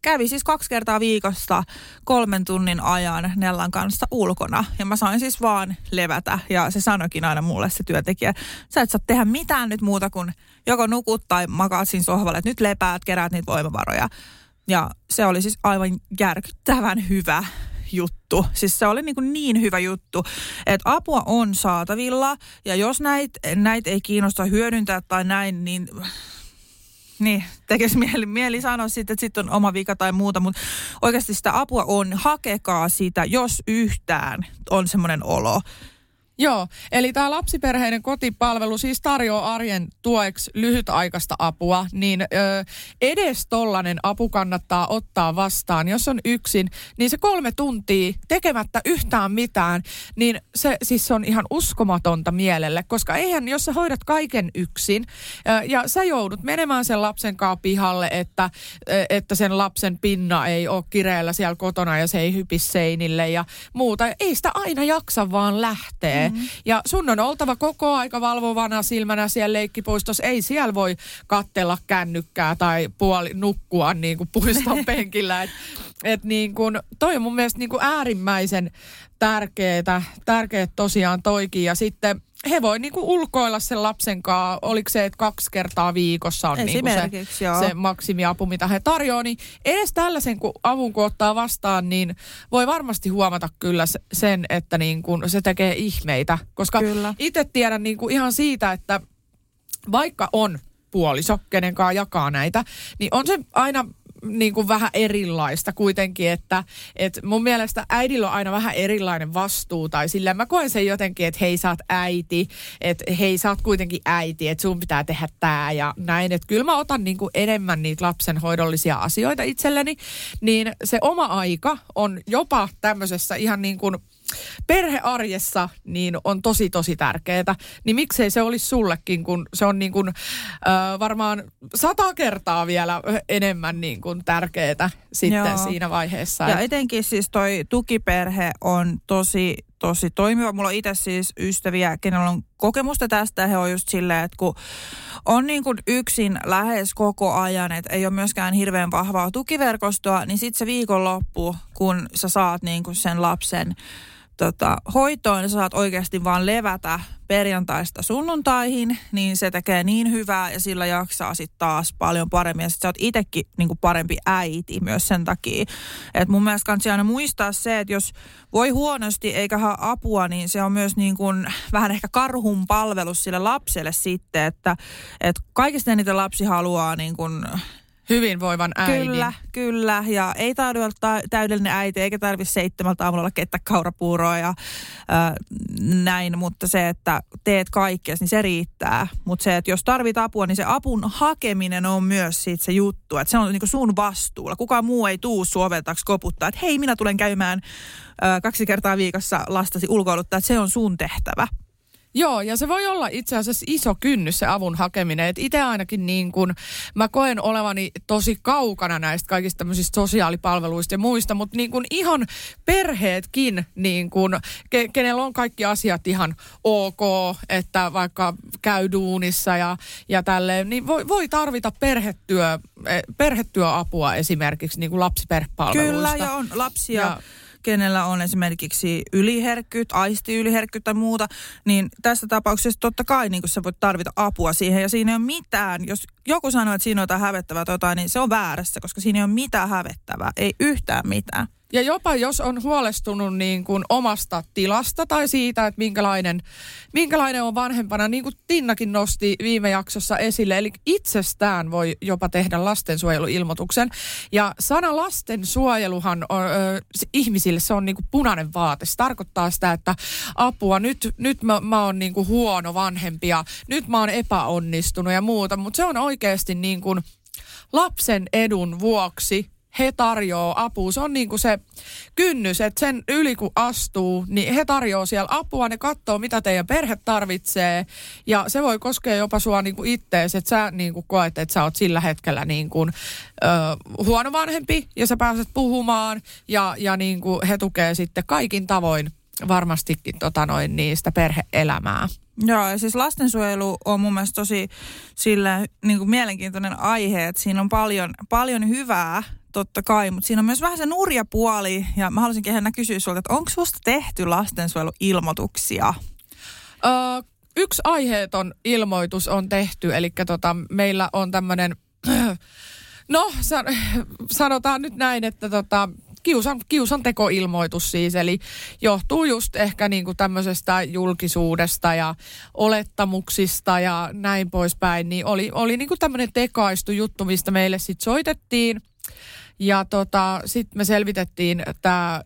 kävi siis kaksi kertaa viikossa kolmen tunnin ajan Nellan kanssa ulkona. Ja mä sain siis vaan levätä. Ja se sanoikin aina mulle se työntekijä, sä et saa tehdä mitään nyt muuta kuin joko nukut tai makaat siinä sohvalle, että nyt lepäät, keräät niitä voimavaroja. Ja se oli siis aivan järkyttävän hyvä juttu. Siis se oli niin, kuin niin hyvä juttu, että apua on saatavilla ja jos näitä näit ei kiinnosta hyödyntää tai näin, niin niin, tekisi mieli, mieli sanoa sitten, että sitten on oma vika tai muuta, mutta oikeasti sitä apua on, hakekaa sitä, jos yhtään on semmoinen olo. Joo, eli tämä lapsiperheiden kotipalvelu siis tarjoaa arjen tueksi lyhytaikaista apua, niin ö, edes tollainen apu kannattaa ottaa vastaan. Jos on yksin, niin se kolme tuntia tekemättä yhtään mitään, niin se siis on ihan uskomatonta mielelle, koska eihän, jos sä hoidat kaiken yksin ö, ja sä joudut menemään sen lapsen kanssa pihalle, että, ö, että sen lapsen pinna ei ole kireellä siellä kotona ja se ei hypi seinille ja muuta. Ei sitä aina jaksa vaan lähteä. Mm. Ja sun on oltava koko aika valvovana silmänä siellä leikkipuistossa. Ei siellä voi kattella kännykkää tai puoli nukkua niin kuin puiston penkillä. Et, et niin kuin, toi on mun mielestä niin kuin äärimmäisen tärkeää, tärkeät tosiaan toikin. Ja sitten he voi niinku ulkoilla sen lapsen kanssa, oliko se, että kaksi kertaa viikossa on niinku se, se maksimiapu, mitä he tarjoaa, niin edes tällaisen kun avun kun ottaa vastaan, niin voi varmasti huomata kyllä sen, että niinku se tekee ihmeitä. Koska itse tiedän niinku ihan siitä, että vaikka on puoliso, kenen kanssa jakaa näitä, niin on se aina niin kuin vähän erilaista kuitenkin, että, että mun mielestä äidillä on aina vähän erilainen vastuu tai sillä mä koen sen jotenkin, että hei sä oot äiti, että hei sä oot kuitenkin äiti, että sun pitää tehdä tää ja näin, että kyllä mä otan niin kuin enemmän niitä lapsenhoidollisia asioita itselleni, niin se oma aika on jopa tämmöisessä ihan niin kuin perhearjessa niin on tosi tosi tärkeää. Niin miksei se olisi sullekin, kun se on niin kuin, äh, varmaan sata kertaa vielä enemmän niin kuin tärkeää sitten Joo. siinä vaiheessa. Ja etenkin siis toi tukiperhe on tosi tosi toimiva. Mulla on itse siis ystäviä, kenellä on kokemusta tästä. He on just silleen, että kun on niin kuin yksin lähes koko ajan, että ei ole myöskään hirveän vahvaa tukiverkostoa, niin sitten se viikonloppu, kun sä saat niin kuin sen lapsen tota, hoitoon ja sä saat oikeasti vaan levätä perjantaista sunnuntaihin, niin se tekee niin hyvää ja sillä jaksaa sitten taas paljon paremmin. Ja sit sä oot itsekin niin parempi äiti myös sen takia. Et mun mielestä kannattaa aina muistaa se, että jos voi huonosti eikä haa apua, niin se on myös niin kuin vähän ehkä karhun palvelus sille lapselle sitten, että, että kaikista eniten lapsi haluaa niin kuin hyvinvoivan äidin. Kyllä, kyllä. Ja ei tarvitse olla täydellinen äiti, eikä tarvitse seitsemältä aamulla kettä kaurapuuroa ja äh, näin. Mutta se, että teet kaikkea, niin se riittää. Mutta se, että jos tarvit apua, niin se apun hakeminen on myös siitä se juttu. Että se on niinku sun vastuulla. Kukaan muu ei tuu suoveltaksi koputtaa, että hei, minä tulen käymään äh, kaksi kertaa viikossa lastasi ulkoiluttaa. Että se on sun tehtävä. Joo, ja se voi olla itse asiassa iso kynnys se avun hakeminen. Et itse ainakin niin kun, mä koen olevani tosi kaukana näistä kaikista tämmöisistä sosiaalipalveluista ja muista, mutta niin kun ihan perheetkin, niin kun, ke, kenellä on kaikki asiat ihan ok, että vaikka käy duunissa ja, ja tälleen, niin voi, voi tarvita perhetyö, eh, perhetyöapua esimerkiksi niin kuin lapsiperhepalveluista. Kyllä, ja on lapsia. Ja, kenellä on esimerkiksi yliherkkyt, aistiyliherkkyt tai muuta, niin tässä tapauksessa totta kai niin sä voit tarvita apua siihen ja siinä ei ole mitään. Jos joku sanoo, että siinä on jotain hävettävää tota, niin se on väärässä, koska siinä ei ole mitään hävettävää, ei yhtään mitään. Ja jopa jos on huolestunut niin kuin omasta tilasta tai siitä, että minkälainen, minkälainen on vanhempana, niin kuin Tinnakin nosti viime jaksossa esille, eli itsestään voi jopa tehdä lastensuojeluilmoituksen. Ja sana lastensuojeluhan on, ö, ihmisille se on niin kuin punainen vaate. Se tarkoittaa sitä, että apua, nyt, nyt mä, mä oon niin kuin huono vanhempi ja nyt mä oon epäonnistunut ja muuta, mutta se on oikeasti niin kuin lapsen edun vuoksi he tarjoaa apua. Se on niin kuin se kynnys, että sen yli kun astuu, niin he tarjoaa siellä apua, ne katsoo mitä teidän perhe tarvitsee ja se voi koskea jopa sua niin kuin ittees, että sä niin kuin koet, että sä oot sillä hetkellä niin kuin, ö, huono vanhempi ja sä pääset puhumaan ja, ja niin kuin he tukee sitten kaikin tavoin varmastikin tota noin, niistä perheelämää. Joo, ja siis lastensuojelu on mun mielestä tosi sillä niin kuin mielenkiintoinen aihe, että siinä on paljon, paljon hyvää totta kai, mutta siinä on myös vähän se nurja puoli. Ja mä haluaisinkin Henna kysyä sulta, että onko susta tehty lastensuojeluilmoituksia? Öö, yksi aiheeton ilmoitus on tehty, eli tota, meillä on tämmöinen, no sanotaan nyt näin, että tota, kiusan, kiusan tekoilmoitus siis, eli johtuu just ehkä niin kuin tämmöisestä julkisuudesta ja olettamuksista ja näin poispäin, niin oli, oli niin kuin tämmöinen tekaistu juttu, mistä meille sitten soitettiin – ja tota, sitten me selvitettiin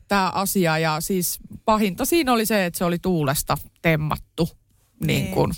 tämä asia ja siis pahinta siinä oli se, että se oli tuulesta temmattu niin kuin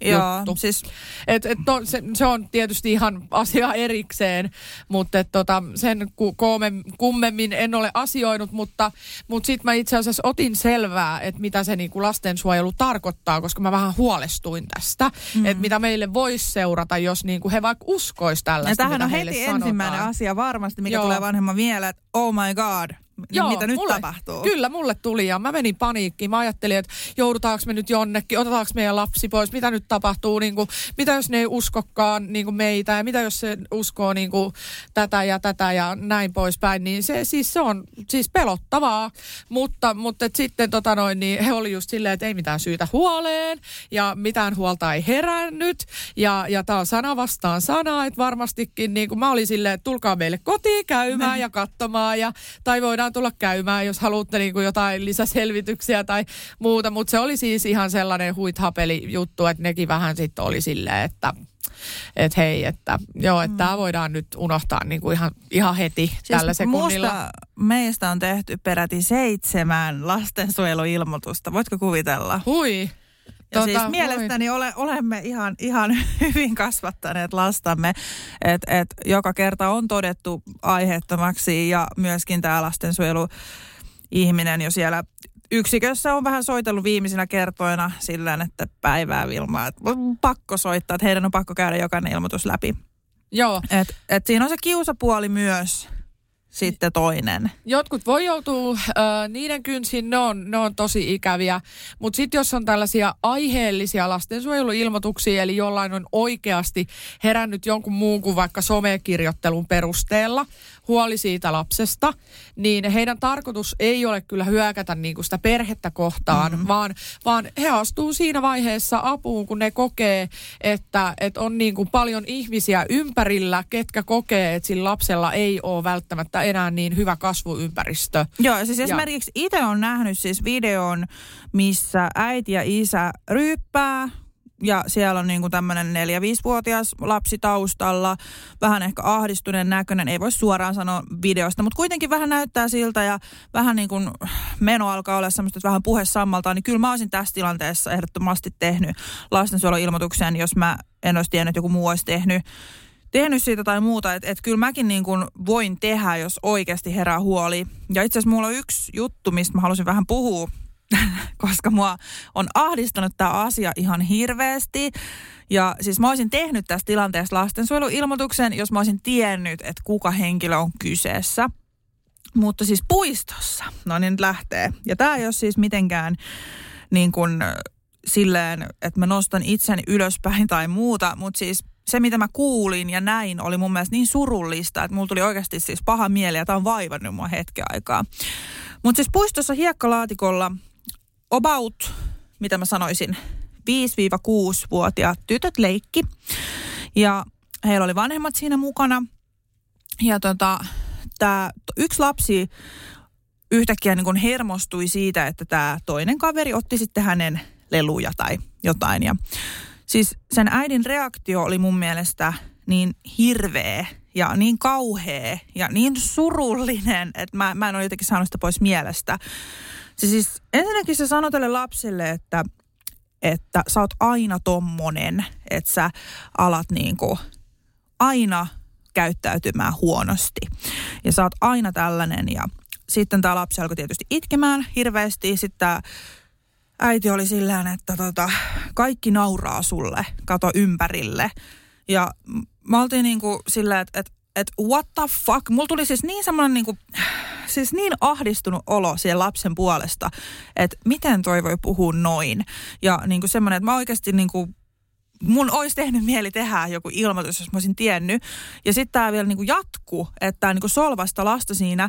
niin. Joo, juttu. Siis... Et, et to, se, se on tietysti ihan asia erikseen, mutta et tota, sen ku, koome, kummemmin en ole asioinut, mutta, mutta sitten mä itse asiassa otin selvää, että mitä se niin kuin lastensuojelu tarkoittaa, koska mä vähän huolestuin tästä, mm. että mitä meille voisi seurata, jos niin kuin he vaikka uskois tällaista, Ja tähän on heti sanotaan. ensimmäinen asia varmasti, mikä Joo. tulee vanhemman mieleen, että oh my god, Joo, mitä nyt mulle, tapahtuu? Kyllä, mulle tuli ja mä menin paniikkiin. Mä ajattelin, että joudutaanko me nyt jonnekin, otetaanko meidän lapsi pois, mitä nyt tapahtuu, niin kuin, mitä jos ne ei uskokaan niin kuin meitä? Ja mitä jos se uskoo niin kuin, tätä ja tätä ja näin poispäin. Niin se, siis se on siis pelottavaa, mutta, mutta et sitten tota noin, niin he oli just silleen, että ei mitään syytä huoleen. Ja mitään huolta ei herännyt. Ja, ja tää on sana vastaan sana, että varmastikin niin kuin mä olin silleen, että tulkaa meille kotiin käymään ja katsomaan. Ja, tai voidaan tulla käymään, jos haluatte niin kuin jotain lisäselvityksiä tai muuta. Mutta se oli siis ihan sellainen huithapeli juttu, että nekin vähän sitten oli silleen, että että hei, että joo, että mm. tämä voidaan nyt unohtaa niin kuin ihan, ihan heti siis tällä sekunnilla. meistä on tehty peräti seitsemän lastensuojeluilmoitusta. Voitko kuvitella? Hui. Ja tota, siis mielestäni ole, olemme ihan, ihan hyvin kasvattaneet lastamme, että et joka kerta on todettu aiheettomaksi ja myöskin tämä lastensuojelu ihminen jo siellä yksikössä on vähän soitellut viimeisinä kertoina sillä että päivää Vilmaa, että on pakko soittaa, että heidän on pakko käydä jokainen ilmoitus läpi. Joo. Et, et siinä on se kiusapuoli myös sitten toinen. Jotkut voi joutua, äh, niiden kynsiin, ne on, ne on tosi ikäviä, mutta sitten jos on tällaisia aiheellisia lastensuojeluilmoituksia, eli jollain on oikeasti herännyt jonkun muun kuin vaikka somekirjoittelun perusteella, huoli siitä lapsesta, niin heidän tarkoitus ei ole kyllä hyökätä niin kuin sitä perhettä kohtaan, mm-hmm. vaan, vaan he astuu siinä vaiheessa apuun, kun ne kokee, että, että on niin kuin paljon ihmisiä ympärillä, ketkä kokee, että sillä lapsella ei ole välttämättä enää niin hyvä kasvuympäristö. Joo, siis ja. esimerkiksi itse on nähnyt siis videon, missä äiti ja isä ryyppää ja siellä on niinku tämmöinen 4-5-vuotias lapsi taustalla, vähän ehkä ahdistuneen näköinen, ei voi suoraan sanoa videosta, mutta kuitenkin vähän näyttää siltä ja vähän niin kuin meno alkaa olla semmoista, että vähän puhe sammaltaa, niin kyllä mä olisin tässä tilanteessa ehdottomasti tehnyt lastensuojeluilmoituksen, jos mä en olisi tiennyt, että joku muu olisi tehnyt tehnyt siitä tai muuta, että et kyllä mäkin niin kuin voin tehdä, jos oikeasti herää huoli. Ja itse asiassa mulla on yksi juttu, mistä mä halusin vähän puhua koska mua on ahdistanut tämä asia ihan hirveästi. Ja siis mä olisin tehnyt tästä tilanteesta lastensuojeluilmoituksen, jos mä olisin tiennyt, että kuka henkilö on kyseessä. Mutta siis puistossa, no niin nyt lähtee. Ja tämä ei ole siis mitenkään niin kuin silleen, että mä nostan itseni ylöspäin tai muuta, mutta siis se, mitä mä kuulin ja näin, oli mun mielestä niin surullista, että mulla tuli oikeasti siis paha mieli ja tämä on vaivannut mua hetken aikaa. Mutta siis puistossa hiekkalaatikolla about, mitä mä sanoisin, 5-6-vuotiaat tytöt leikki. Ja heillä oli vanhemmat siinä mukana. Ja tota, tämä yksi lapsi yhtäkkiä niin kuin hermostui siitä, että tämä toinen kaveri otti sitten hänen leluja tai jotain. Ja siis sen äidin reaktio oli mun mielestä niin hirveä ja niin kauhea ja niin surullinen, että mä, mä en ole jotenkin saanut sitä pois mielestä. Siis ensinnäkin se sanoi tälle lapselle, että, että sä oot aina tommonen, että sä alat niinku aina käyttäytymään huonosti. Ja sä oot aina tällainen ja sitten tämä lapsi alkoi tietysti itkemään hirveästi. Sitten äiti oli sillään, että tota, kaikki nauraa sulle, kato ympärille. Ja mä oltiin niin kuin silleen, että, että, että what the fuck. Mulla tuli siis niin semmoinen niin kuin, siis niin ahdistunut olo siellä lapsen puolesta, että miten toi voi puhua noin. Ja niin kuin semmoinen, että mä oikeasti niin kuin mun olisi tehnyt mieli tehdä joku ilmoitus, jos mä olisin tiennyt. Ja sitten tämä vielä niinku jatku, että tämä niinku solvasta lasta siinä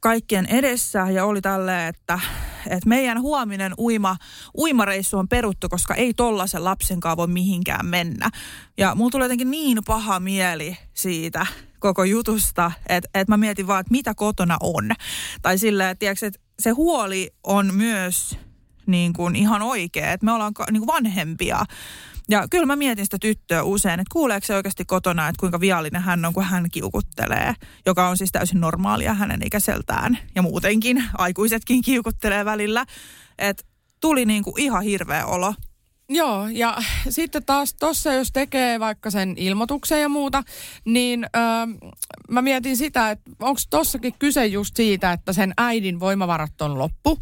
kaikkien edessä ja oli tälle, että, että meidän huominen uima, uimareissu on peruttu, koska ei tollasen lapsenkaan voi mihinkään mennä. Ja mulla tuli jotenkin niin paha mieli siitä koko jutusta, että, että mä mietin vaan, että mitä kotona on. Tai silleen, että, tiiäks, että se huoli on myös niin kuin ihan oikea, että me ollaan niin kuin vanhempia. Ja kyllä mä mietin sitä tyttöä usein, että kuuleeko se oikeasti kotona, että kuinka viallinen hän on, kun hän kiukuttelee, joka on siis täysin normaalia hänen ikäiseltään. Ja muutenkin aikuisetkin kiukuttelee välillä. Että tuli niin kuin ihan hirveä olo. Joo, ja sitten taas tuossa, jos tekee vaikka sen ilmoituksen ja muuta, niin öö, mä mietin sitä, että onko tossakin kyse just siitä, että sen äidin voimavarat on loppu.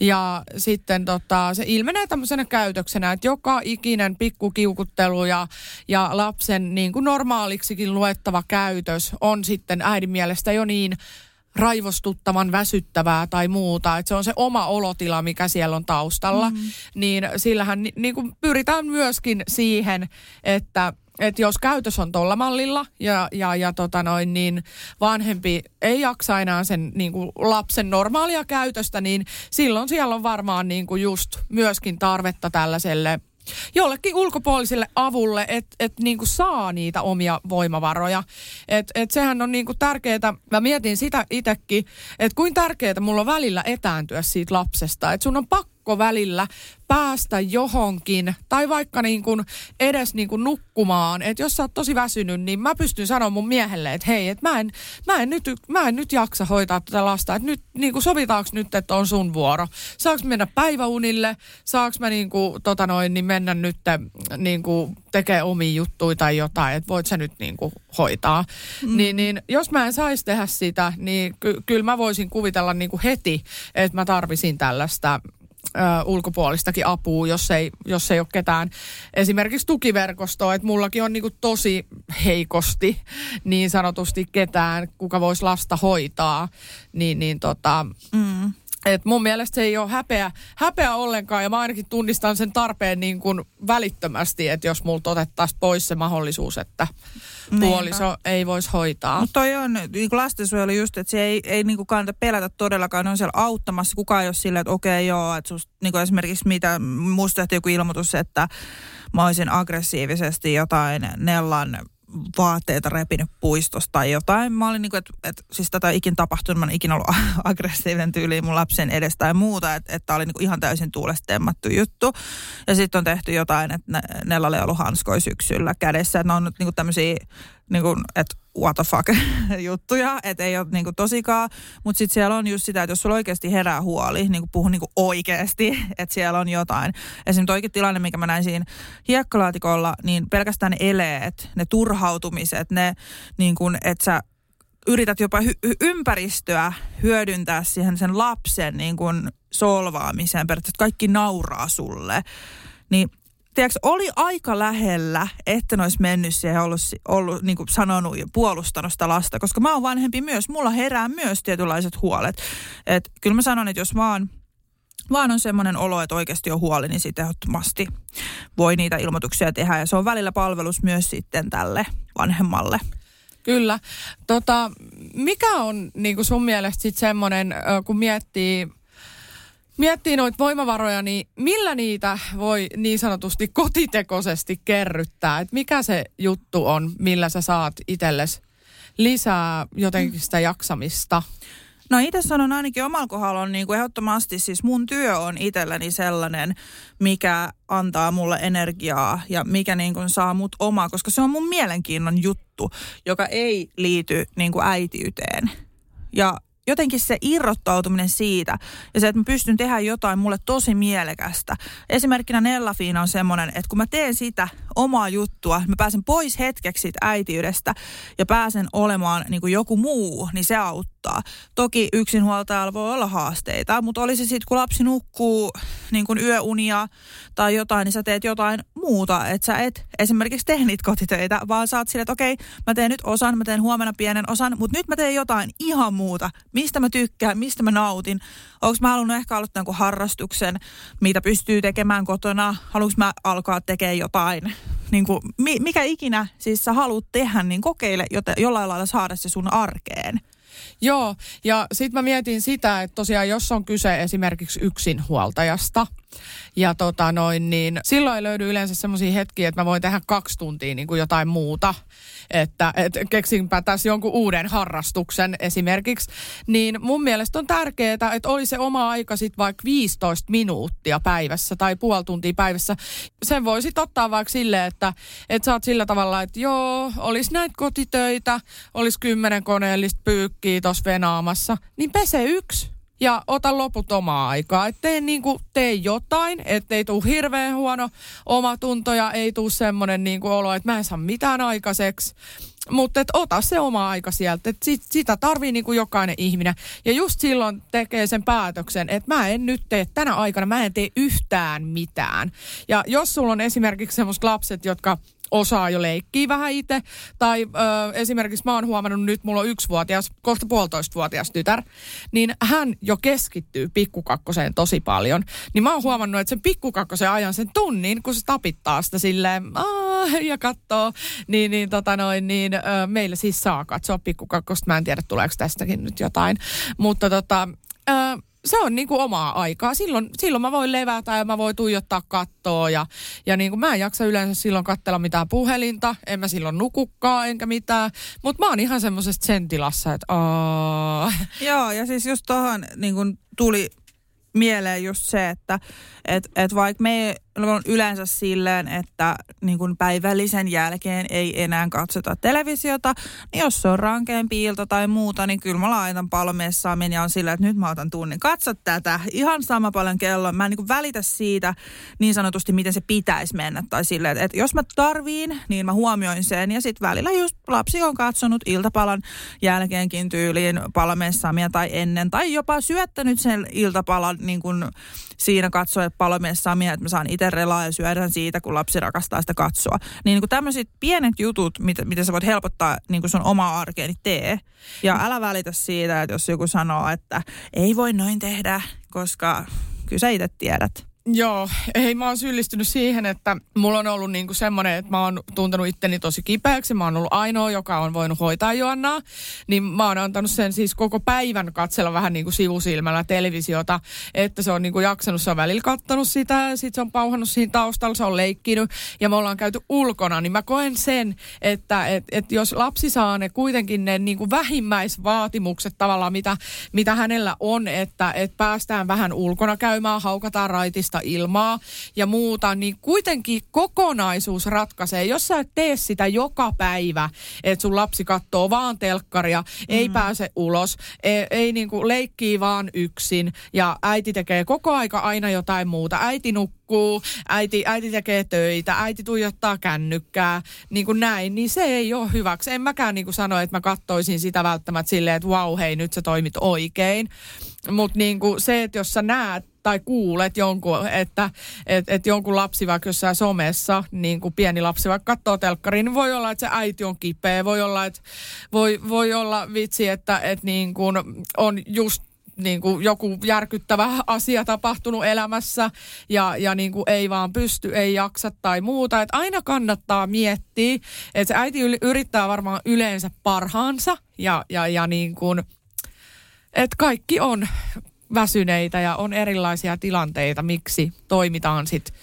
Ja sitten tota, se ilmenee tämmöisenä käytöksenä, että joka ikinen pikkukiukuttelu ja, ja lapsen niin kuin normaaliksikin luettava käytös on sitten äidin mielestä jo niin raivostuttavan väsyttävää tai muuta, että se on se oma olotila, mikä siellä on taustalla, mm. niin sillähän ni, niin kuin pyritään myöskin siihen, että että jos käytös on tuolla mallilla ja, ja, ja tota noin, niin vanhempi ei jaksa enää sen niin kuin lapsen normaalia käytöstä, niin silloin siellä on varmaan niin kuin just myöskin tarvetta tällaiselle – jollekin ulkopuoliselle avulle, että et niinku saa niitä omia voimavaroja. Et, et sehän on niinku tärkeää, mä mietin sitä itsekin, että kuin tärkeää mulla on välillä etääntyä siitä lapsesta. Että sun on pakko välillä päästä johonkin tai vaikka niin kuin edes niin kuin nukkumaan. Että jos sä oot tosi väsynyt, niin mä pystyn sanoa mun miehelle, että hei, että mä en, mä, en nyt, mä en nyt jaksa hoitaa tätä lasta. Että nyt niin kuin sovitaanko nyt, että on sun vuoro. Saaks mennä päiväunille? Saaks mä niin kuin, tota noin, niin mennä nyt niin kuin tekee omia juttuja tai jotain, että voit sä nyt niin kuin hoitaa. Mm. Niin, niin jos mä en saisi tehdä sitä, niin ky- kyllä mä voisin kuvitella niin kuin heti, että mä tarvisin tällaista ö, ulkopuolistakin apua, jos ei, jos ei ole ketään esimerkiksi tukiverkostoa, että mullakin on niinku tosi heikosti niin sanotusti ketään, kuka voisi lasta hoitaa, niin, niin tota, mm. Et mun mielestä se ei ole häpeä, häpeä ollenkaan. Ja mä ainakin tunnistan sen tarpeen niin kuin välittömästi, että jos multa otettaisiin pois se mahdollisuus, että puoliso Niinpä. ei voisi hoitaa. Mutta toi on niin kuin lastensuojelu just, että se ei, ei niin kuin kannata pelätä todellakaan, ne on siellä auttamassa. Kukaan ei ole silleen, että okei okay, joo, että susta, niin kuin esimerkiksi mitä, musta tehtiin joku ilmoitus, että mä olisin aggressiivisesti jotain Nellan vaatteita repinyt puistosta tai jotain. Mä olin niin kuin, että, että siis tätä ei ikin tapahtunut, mä en ikinä ollut aggressiivinen tyyli mun lapsen edestä tai muuta, että, että oli niin kuin ihan täysin tuulesta temmattu juttu. Ja sitten on tehty jotain, että Nella oli ollut hanskoi syksyllä kädessä, että ne on nyt niin kuin tämmöisiä niin kuin, että what the fuck juttuja, että ei ole niin kuin tosikaan. Mutta sitten siellä on just sitä, että jos sulla oikeasti herää huoli, niin kuin puhun niin kuin oikeasti, että siellä on jotain. Esimerkiksi toikin tilanne, mikä mä näin siinä hiekkalaatikolla, niin pelkästään ne eleet, ne turhautumiset, ne niin kuin, että sä yrität jopa hy- ympäristöä hyödyntää siihen sen lapsen niin kuin solvaamiseen, periaatteessa kaikki nauraa sulle, niin tiedätkö, oli aika lähellä, että ne olisi mennyt siihen ja ollut, ollut niin kuin sanonut ja puolustanut sitä lasta, koska mä oon vanhempi myös. Mulla herää myös tietynlaiset huolet. Et kyllä mä sanon, että jos vaan vaan on semmoinen olo, että oikeasti on huoli, niin sitten ehdottomasti voi niitä ilmoituksia tehdä. Ja se on välillä palvelus myös sitten tälle vanhemmalle. Kyllä. Tota, mikä on niin kuin sun mielestä sitten semmoinen, kun miettii miettii noita voimavaroja, niin millä niitä voi niin sanotusti kotitekoisesti kerryttää? Et mikä se juttu on, millä sä saat itsellesi lisää jotenkin sitä jaksamista? No itse sanon ainakin omalla kohdalla on niin kuin ehdottomasti siis mun työ on itselläni sellainen, mikä antaa mulle energiaa ja mikä niin kuin saa mut omaa, koska se on mun mielenkiinnon juttu, joka ei liity niin kuin äitiyteen. Ja jotenkin se irrottautuminen siitä ja se, että mä pystyn tehdä jotain mulle tosi mielekästä. Esimerkkinä Nellafiina on semmoinen, että kun mä teen sitä omaa juttua, mä pääsen pois hetkeksi siitä äitiydestä ja pääsen olemaan niin kuin joku muu, niin se auttaa. Toki yksinhuoltajalla voi olla haasteita, mutta oli se sitten, kun lapsi nukkuu niin kuin yöunia tai jotain, niin sä teet jotain muuta. Että sä et esimerkiksi tee niitä kotitöitä, vaan sä oot silleen, että okei, mä teen nyt osan, mä teen huomenna pienen osan, mutta nyt mä teen jotain ihan muuta. Mistä mä tykkään, mistä mä nautin. Onko mä halunnut ehkä aloittaa jonkun harrastuksen, mitä pystyy tekemään kotona? Haluanko mä alkaa tekemään jotain niin kuin, mikä ikinä siis sä haluat tehdä, niin kokeile joten, jollain lailla saada se sun arkeen. Joo, ja sitten mä mietin sitä, että tosiaan jos on kyse esimerkiksi yksinhuoltajasta, ja tota noin, niin silloin ei löydy yleensä semmoisia hetkiä, että mä voin tehdä kaksi tuntia niin kuin jotain muuta. Että et keksinpä tässä jonkun uuden harrastuksen esimerkiksi. Niin mun mielestä on tärkeää, että oli se oma aika sitten vaikka 15 minuuttia päivässä tai puoli tuntia päivässä. Sen voisi ottaa vaikka silleen, että, että sä oot sillä tavalla, että joo, olisi näitä kotitöitä, olisi kymmenen koneellista pyykkiä tuossa venaamassa, niin pese yksi ja ota loput omaa aikaa. Et tee, niinku, tee jotain, ettei tule hirveän huono tunto ja ei tule semmoinen niinku olo, että mä en saa mitään aikaiseksi. Mutta et ota se oma aika sieltä, että sit, sitä tarvii niinku jokainen ihminen. Ja just silloin tekee sen päätöksen, että mä en nyt tee tänä aikana, mä en tee yhtään mitään. Ja jos sulla on esimerkiksi semmoiset lapset, jotka osaa jo leikkiä vähän itse. Tai ö, esimerkiksi mä oon huomannut nyt, mulla on yksivuotias, kohta puolitoistavuotias tytär, niin hän jo keskittyy pikkukakkoseen tosi paljon. Niin mä oon huomannut, että sen pikkukakkosen ajan sen tunnin, kun se tapittaa sitä silleen, ja katsoo, niin, niin, tota noin, niin ö, meillä siis saa katsoa pikkukakkosta. Mä en tiedä, tuleeko tästäkin nyt jotain. Mutta tota, ö, se on niin kuin omaa aikaa. Silloin, silloin mä voin levätä ja mä voin tuijottaa kattoa ja, ja niin kuin mä en jaksa yleensä silloin katsella mitään puhelinta. En mä silloin nukukkaa enkä mitään. Mutta mä oon ihan semmoisesta sen tilassa, että. Joo, ja siis just tuohon niin tuli mieleen just se, että et, et vaikka me on yleensä silleen, että niin kuin päivällisen jälkeen ei enää katsota televisiota, niin jos se on rankeampi ilta tai muuta, niin kyllä mä laitan palomessaamin ja on silleen, että nyt mä otan tunnin. Katso tätä, ihan sama paljon kello. Mä en niin kuin välitä siitä niin sanotusti, miten se pitäisi mennä. Tai silleen, että jos mä tarviin, niin mä huomioin sen. Ja sitten välillä just lapsi on katsonut iltapalan jälkeenkin tyyliin palomessaamia tai ennen. Tai jopa syöttänyt sen iltapalan niin kuin siinä katsoa palomessaamia, että mä saan itse relaa ja syödään siitä, kun lapsi rakastaa sitä katsoa. Niin, niin tämmöiset pienet jutut, mitä, mitä sä voit helpottaa niin sun omaa arkea, niin tee. Ja älä välitä siitä, että jos joku sanoo, että ei voi noin tehdä, koska kyllä sä itse tiedät. Joo, ei mä oon syyllistynyt siihen, että mulla on ollut niinku semmoinen, että mä oon tuntenut itteni tosi kipeäksi. Mä oon ollut ainoa, joka on voinut hoitaa Joannaa. Niin mä oon antanut sen siis koko päivän katsella vähän niinku sivusilmällä televisiota, että se on niinku jaksanut, se on välillä kattanut sitä, sit se on pauhannut siinä taustalla, se on leikkinyt ja me ollaan käyty ulkona. Niin mä koen sen, että et, et jos lapsi saa ne kuitenkin ne niinku vähimmäisvaatimukset tavallaan, mitä, mitä hänellä on, että et päästään vähän ulkona käymään, haukataan raitista, puhdasta ilmaa ja muuta, niin kuitenkin kokonaisuus ratkaisee. Jos sä et tee sitä joka päivä, että sun lapsi katsoo vaan telkkaria, mm. ei pääse ulos, ei, ei niin kuin leikkii vaan yksin ja äiti tekee koko aika aina jotain muuta. Äiti nukkuu, äiti, äiti tekee töitä, äiti tuijottaa kännykkää, niin kuin näin, niin se ei ole hyväksi. En mäkään niin kuin sano, että mä kattoisin sitä välttämättä silleen, että vau, wow, hei, nyt sä toimit oikein. Mutta niin kuin se, että jos sä näet tai kuulet jonkun, että et, et jonkun lapsi vaikka jossain somessa, niin kuin pieni lapsi vaikka katsoo telkkariin, niin voi olla, että se äiti on kipeä, voi olla, että voi, voi olla vitsi, että et niin kuin on just niin kuin joku järkyttävä asia tapahtunut elämässä ja, ja niin kuin ei vaan pysty, ei jaksa tai muuta. Et aina kannattaa miettiä, että se äiti yrittää varmaan yleensä parhaansa ja, ja, ja niin kuin, että kaikki on väsyneitä ja on erilaisia tilanteita, miksi toimitaan sitten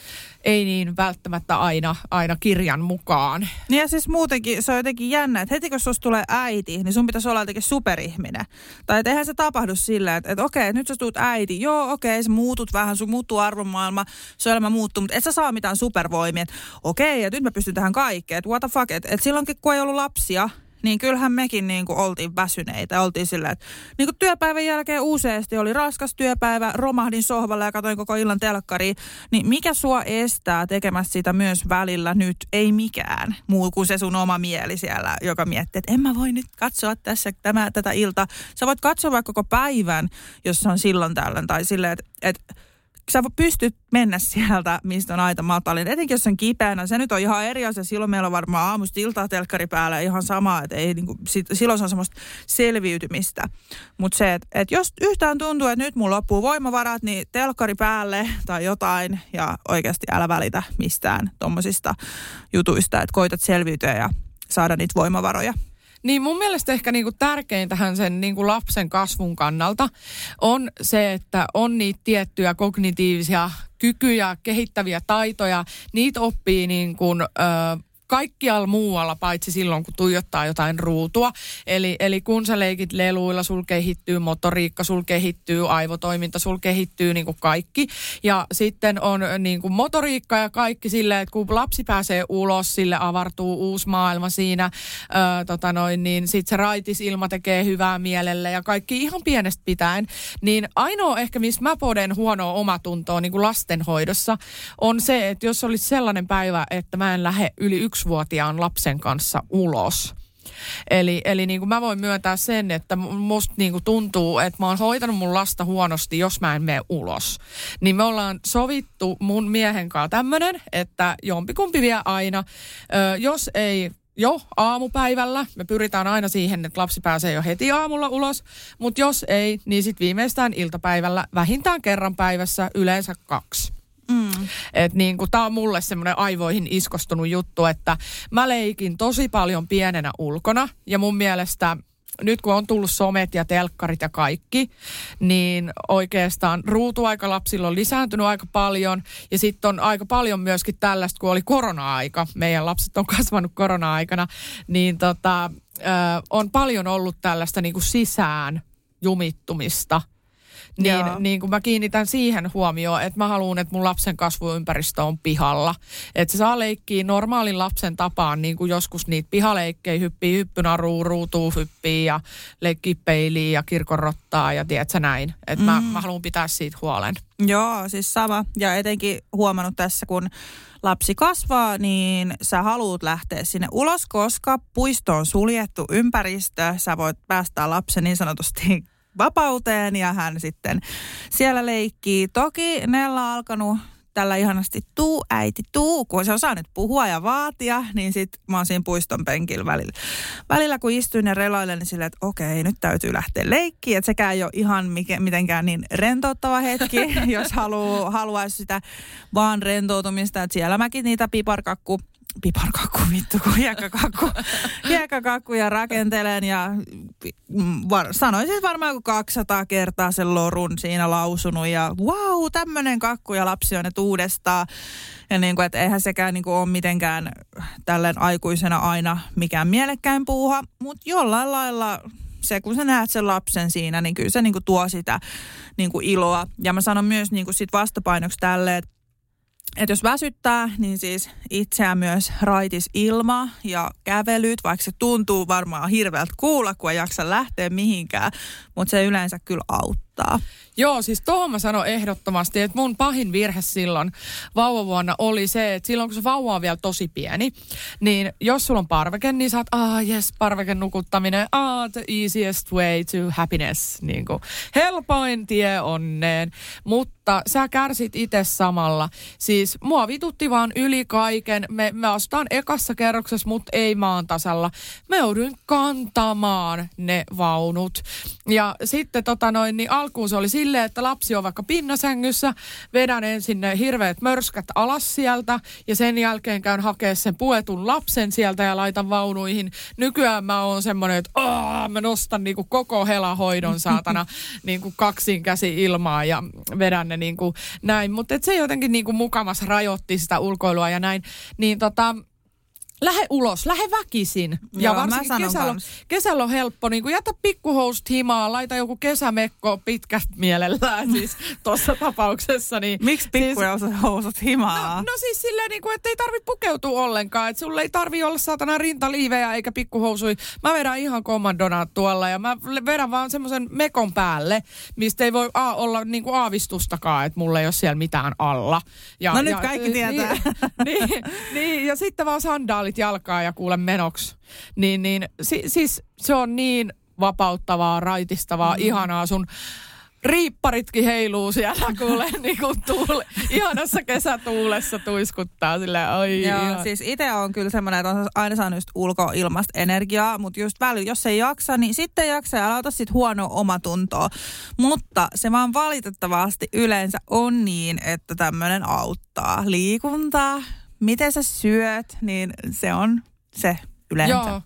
ei niin välttämättä aina, aina kirjan mukaan. Niin ja siis muutenkin se on jotenkin jännä, että heti kun susta tulee äiti, niin sun pitäisi olla jotenkin superihminen. Tai että eihän se tapahdu silleen, että, että okei, nyt sä tulet äiti, joo okei, sä muutut vähän, sun muuttuu arvomaailma, sun elämä muuttuu, mutta et sä saa mitään supervoimia. Että okei, että nyt mä pystyn tähän kaikkeen, että what the fuck, että, että silloinkin kun ei ollut lapsia, niin kyllähän mekin niin kuin oltiin väsyneitä. Oltiin sillä, että niin kuin työpäivän jälkeen useasti oli raskas työpäivä, romahdin sohvalle ja katsoin koko illan telkkariin. Niin mikä sua estää tekemässä sitä myös välillä nyt? Ei mikään muu kuin se sun oma mieli siellä, joka miettii, että en mä voi nyt katsoa tässä tämä, tätä iltaa. Sä voit katsoa vaikka koko päivän, jos on silloin tällöin. Tai silleen, että, että sä pystyt mennä sieltä, mistä on aita matalin. Etenkin jos on kipeänä, se nyt on ihan eri asia. Silloin meillä on varmaan aamusta iltaa telkkari päällä ihan sama, että ei, niin kuin, sit, silloin se on semmoista selviytymistä. Mutta se, että et jos yhtään tuntuu, että nyt mulla loppuu voimavarat, niin telkkari päälle tai jotain ja oikeasti älä välitä mistään tuommoisista jutuista, että koitat selviytyä ja saada niitä voimavaroja. Niin mun mielestä ehkä niinku tärkeintähän sen niinku lapsen kasvun kannalta on se, että on niitä tiettyjä kognitiivisia kykyjä, kehittäviä taitoja. Niitä oppii niin kuin, ö, kaikkialla muualla, paitsi silloin, kun tuijottaa jotain ruutua. Eli, eli kun sä leikit leluilla, sul kehittyy motoriikka, sul kehittyy aivotoiminta, sul kehittyy niin kuin kaikki. Ja sitten on niin kuin motoriikka ja kaikki silleen, että kun lapsi pääsee ulos, sille avartuu uusi maailma siinä, ö, tota noin, niin sitten se raitisilma tekee hyvää mielelle ja kaikki ihan pienestä pitäen. Niin ainoa ehkä, missä mä poden huonoa omatuntoa niin kuin lastenhoidossa, on se, että jos olisi sellainen päivä, että mä en lähde yli yksi yksivuotiaan lapsen kanssa ulos. Eli, eli niin kuin mä voin myöntää sen, että musta niin kuin tuntuu, että mä oon hoitanut mun lasta huonosti, jos mä en mene ulos. Niin me ollaan sovittu mun miehen kanssa tämmönen, että jompikumpi vie aina. Ö, jos ei jo aamupäivällä. Me pyritään aina siihen, että lapsi pääsee jo heti aamulla ulos, mutta jos ei, niin sitten viimeistään iltapäivällä vähintään kerran päivässä, yleensä kaksi. Mm. Et niin kuin, on mulle semmoinen aivoihin iskostunut juttu, että mä leikin tosi paljon pienenä ulkona ja mun mielestä nyt kun on tullut somet ja telkkarit ja kaikki, niin oikeastaan ruutuaika lapsilla on lisääntynyt aika paljon. Ja sitten on aika paljon myöskin tällaista, kun oli korona-aika. Meidän lapset on kasvanut korona-aikana. Niin tota, ö, on paljon ollut tällaista niin kuin sisään jumittumista – niin, niin kun mä kiinnitän siihen huomioon, että mä haluan, että mun lapsen kasvuympäristö on pihalla. Että se saa leikkiä normaalin lapsen tapaan, niin kuin joskus niitä pihaleikkejä hyppii, hyppynaruun, ruutuu hyppii ja leikkii peiliin ja kirkonrottaa ja tiedätkö näin. Että mm. mä, mä haluan pitää siitä huolen. Joo, siis sama. Ja etenkin huomannut tässä, kun lapsi kasvaa, niin sä haluat lähteä sinne ulos, koska puisto on suljettu ympäristö. Sä voit päästää lapsen niin sanotusti vapauteen ja hän sitten siellä leikkii. Toki Nella on alkanut tällä ihanasti tuu, äiti tuu, kun se osaa nyt puhua ja vaatia, niin sit mä oon siinä puiston penkillä välillä. Välillä kun istuin ja reloilen, niin silleen, että okei, nyt täytyy lähteä leikkiin. Että sekään ei ole ihan mikä, mitenkään niin rentouttava hetki, jos haluaa, haluaisi sitä vaan rentoutumista. Että siellä mäkin niitä piparkakku piparkakku vittu, kun hiekkakakku, hiekkakakkuja rakentelen ja var, sanoisin varmaan kuin 200 kertaa sen lorun siinä lausunut ja wow, tämmöinen kakku ja lapsi on ne uudestaan. Ja niin kuin, että eihän sekään niin kuin ole mitenkään tälleen aikuisena aina mikään mielekkäin puuha, mutta jollain lailla se, kun sä näet sen lapsen siinä, niin kyllä se niin kuin tuo sitä niin kuin iloa. Ja mä sanon myös niin kuin sit vastapainoksi tälle, että että jos väsyttää, niin siis itseään myös raitis ilma ja kävelyt, vaikka se tuntuu varmaan hirveältä kuulla, kun ei jaksa lähteä mihinkään, mutta se yleensä kyllä auttaa. Joo, siis tuohon mä sanon ehdottomasti, että mun pahin virhe silloin vauvavuonna oli se, että silloin kun se vauva on vielä tosi pieni, niin jos sulla on parveke, niin oot, ah yes, parveken nukuttaminen, ah the easiest way to happiness, niin kuin helpoin tie onneen, mutta sä kärsit itse samalla. Siis mua vitutti vaan yli kaiken, me, me asutaan ekassa kerroksessa, mutta ei maan tasalla. Me joudun kantamaan ne vaunut. Ja sitten tota noin, niin alkuun se oli silleen, että lapsi on vaikka pinnasängyssä, vedän ensin ne hirveät mörskät alas sieltä ja sen jälkeen käyn hakea sen puetun lapsen sieltä ja laitan vaunuihin. Nykyään mä oon semmoinen, että Aa, mä nostan niinku koko helahoidon saatana niinku kaksin käsi ilmaa ja vedän ne niinku näin. Mutta se jotenkin niinku mukamas rajoitti sitä ulkoilua ja näin. Niin tota, Lähe ulos, lähe väkisin. Joo, ja varsinkin kesällä, on- kesällä on helppo, niin kuin jätä pikkuhousut himaa, laita joku kesämekko pitkät mielellään siis tuossa tapauksessa. Niin, Miksi pikkuhousut himaa? No, no siis silleen, niin kuin, että ei tarvi pukeutua ollenkaan. Että sulle ei tarvi olla saatana rintaliivejä eikä pikkuhousui. Mä vedän ihan kommandona tuolla ja mä vedän vaan semmoisen mekon päälle, mistä ei voi a, olla niin kuin aavistustakaan, että mulla ei ole siellä mitään alla. Ja, No nyt ja, kaikki tietää. Niin, niin, niin, ja sitten vaan sandaalit jalkaa ja kuule menoks. Niin, niin si, siis se on niin vapauttavaa, raitistavaa, mm. ihanaa sun riipparitkin heiluu siellä, kuule, niin kuin tuule, ihanassa kesätuulessa tuiskuttaa sille ai Joo, ihan. siis itse on kyllä semmoinen, että on aina saanut just ulkoilmasta energiaa, mutta just välillä, jos ei jaksa, niin sitten ei jaksa ja aloita sitten huonoa omatuntoa. Mutta se vaan valitettavasti yleensä on niin, että tämmöinen auttaa. Liikuntaa, miten sä syöt, niin se on se yleensä. Joo,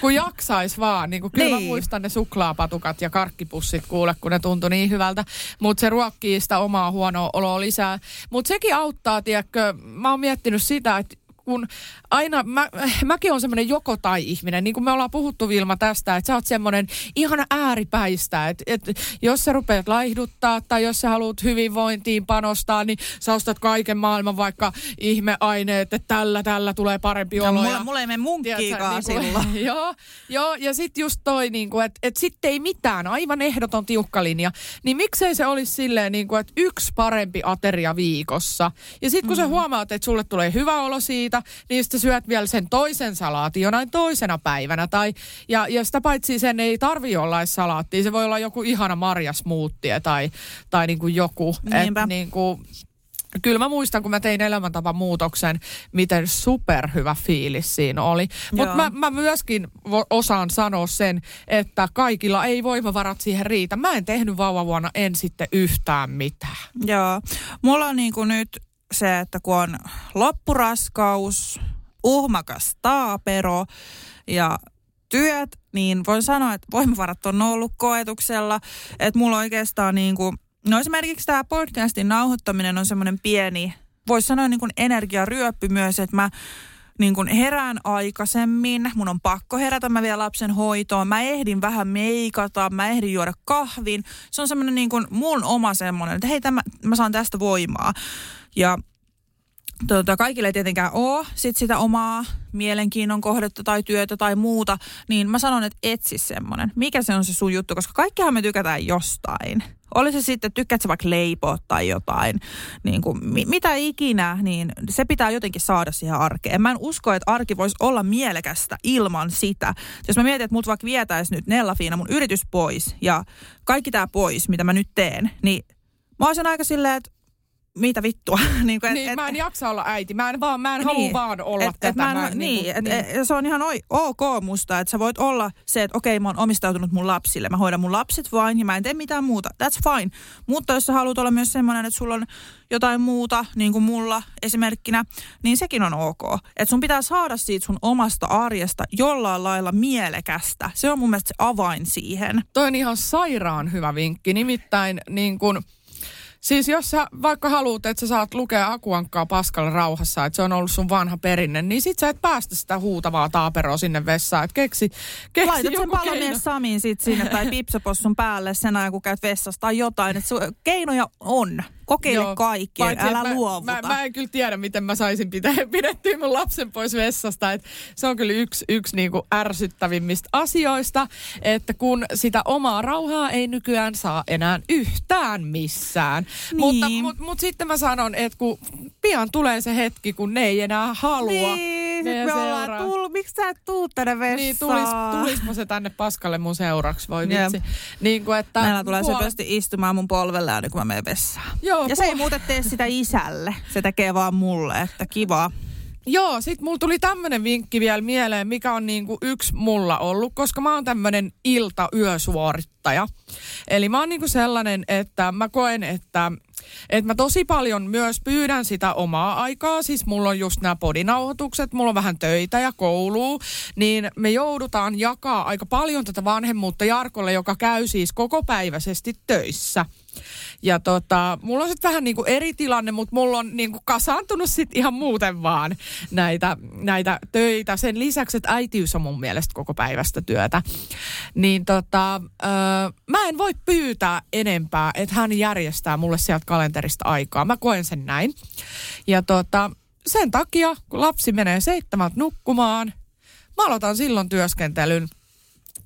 kun jaksais vaan. Niin kuin, kyllä niin. mä muistan ne suklaapatukat ja karkkipussit kuule, kun ne tuntui niin hyvältä. Mutta se ruokkii sitä omaa huonoa oloa lisää. Mutta sekin auttaa, tiedätkö, mä oon miettinyt sitä, että kun aina, mä, mäkin on semmoinen joko tai ihminen, niin kuin me ollaan puhuttu Vilma tästä, että sä oot semmoinen ihana ääripäistä, että, että jos sä rupeat laihduttaa tai jos sä haluat hyvinvointiin panostaa, niin sä ostat kaiken maailman vaikka ihmeaineet, että tällä, tällä tulee parempi Ja olo. mulla, mulla ei mene munkkiikaan niin silloin. joo, joo, ja sitten just toi, niin kuin, että et sitten ei mitään, aivan ehdoton tiukka linja. Niin miksei se olisi silleen, niin kuin, että yksi parempi ateria viikossa. Ja sitten kun mm. sä huomaat, että sulle tulee hyvä olo siitä, niin sitten syöt vielä sen toisen salaatin jonain toisena päivänä. Tai, ja, ja sitä paitsi sen ei tarvi olla edes salaattia, se voi olla joku ihana marjasmuuttie tai, tai niin kuin joku. Niinpä. Et, niin kuin, Kyllä mä muistan, kun mä tein elämäntapamuutoksen, miten superhyvä fiilis siinä oli. Mutta mä, mä myöskin osaan sanoa sen, että kaikilla ei voimavarat siihen riitä. Mä en tehnyt vauvavuonna en sitten yhtään mitään. Joo. Mulla on niin kuin nyt se, että kun on loppuraskaus, uhmakas taapero ja työt, niin voin sanoa, että voimavarat on ollut koetuksella. Että mulla oikeastaan niin kuin, no esimerkiksi tämä podcastin nauhoittaminen on semmoinen pieni, voisi sanoa niin kuin energiaryöppy myös, että mä niin kuin herään aikaisemmin, mun on pakko herätä, mä vielä lapsen hoitoon, mä ehdin vähän meikata, mä ehdin juoda kahvin. Se on semmoinen niin kuin mun oma semmoinen, että hei, tämä, mä saan tästä voimaa. Ja tota, kaikille ei tietenkään ole sit sitä omaa mielenkiinnon kohdetta tai työtä tai muuta, niin mä sanon, että etsi semmoinen. Mikä se on se sun juttu, koska kaikkihan me tykätään jostain. Oli se sitten, tykkäät sä vaikka leipoa tai jotain, niin kuin, mi- mitä ikinä, niin se pitää jotenkin saada siihen arkeen. Mä en usko, että arki voisi olla mielekästä ilman sitä. Jos mä mietin, että mut vaikka vietäisi nyt Nellafiina mun yritys pois ja kaikki tämä pois, mitä mä nyt teen, niin mä olisin aika silleen, että mitä vittua. niin kuin, et- Niin, et- mä en jaksa olla äiti. Mä en, vaan, mä en halua vaan olla et, tätä. Et mä en, mä, niin, kuin- et, et, se on ihan oi, ok musta, että sä voit olla se, että okei, mä oon omistautunut mun lapsille. Mä hoidan mun lapset vain ja mä en tee mitään muuta. That's fine. Mutta jos sä haluat olla myös semmoinen, että sulla on jotain muuta, niin kuin mulla esimerkkinä, niin sekin on ok. Että sun pitää saada siitä sun omasta arjesta jollain lailla mielekästä. Se on mun mielestä se avain siihen. Toi on ihan sairaan hyvä vinkki. Nimittäin niin kun, Siis jos sä vaikka haluat, että sä saat lukea akuankkaa paskalla rauhassa, että se on ollut sun vanha perinne, niin sit sä et päästä sitä huutavaa taaperoa sinne vessaan. Että keksi, keksi Laitat sen palomies Samin sit sinne tai pipsapossun päälle sen ajan, kun käyt vessassa tai jotain. Et su- keinoja on. Kokeile Joo, kaikki, paitsi, älä että luovuta. Mä, mä, mä en kyllä tiedä, miten mä saisin pitää, pidettyä mun lapsen pois vessasta. Et se on kyllä yksi, yksi niinku ärsyttävimmistä asioista, että kun sitä omaa rauhaa ei nykyään saa enää yhtään missään. Niin. Mutta mut, mut sitten mä sanon, että kun pian tulee se hetki, kun ne ei enää halua. Niin, ne me ollaan, seuraa. tul, miksi sä et tuu tänne vessaan? Niin, tulis, tulispa se tänne paskalle mun seuraksi, voi Jep. vitsi. Niin kuin, että Meillä tulee puol- söpösti istumaan mun polvelle aina, kun mä menen vessaan. Joo, ja se ei puol- muuten tee sitä isälle. Se tekee vaan mulle, että kiva. Joo, sit mulla tuli tämmönen vinkki vielä mieleen, mikä on niinku yksi mulla ollut, koska mä oon tämmönen ilta-yösuorittaja. Eli mä oon niinku sellainen, että mä koen, että että mä tosi paljon myös pyydän sitä omaa aikaa, siis mulla on just nämä podinauhoitukset, mulla on vähän töitä ja koulua, niin me joudutaan jakaa aika paljon tätä vanhemmuutta Jarkolle, joka käy siis kokopäiväisesti töissä. Ja tota, mulla on sitten vähän niinku eri tilanne, mutta mulla on niinku kasaantunut sitten ihan muuten vaan näitä, näitä töitä. Sen lisäksi, että äitiys on mun mielestä koko päivästä työtä. Niin tota, öö, mä en voi pyytää enempää, että hän järjestää mulle sieltä kalenterista aikaa. Mä koen sen näin. Ja tota, sen takia, kun lapsi menee seitsemältä nukkumaan, mä aloitan silloin työskentelyn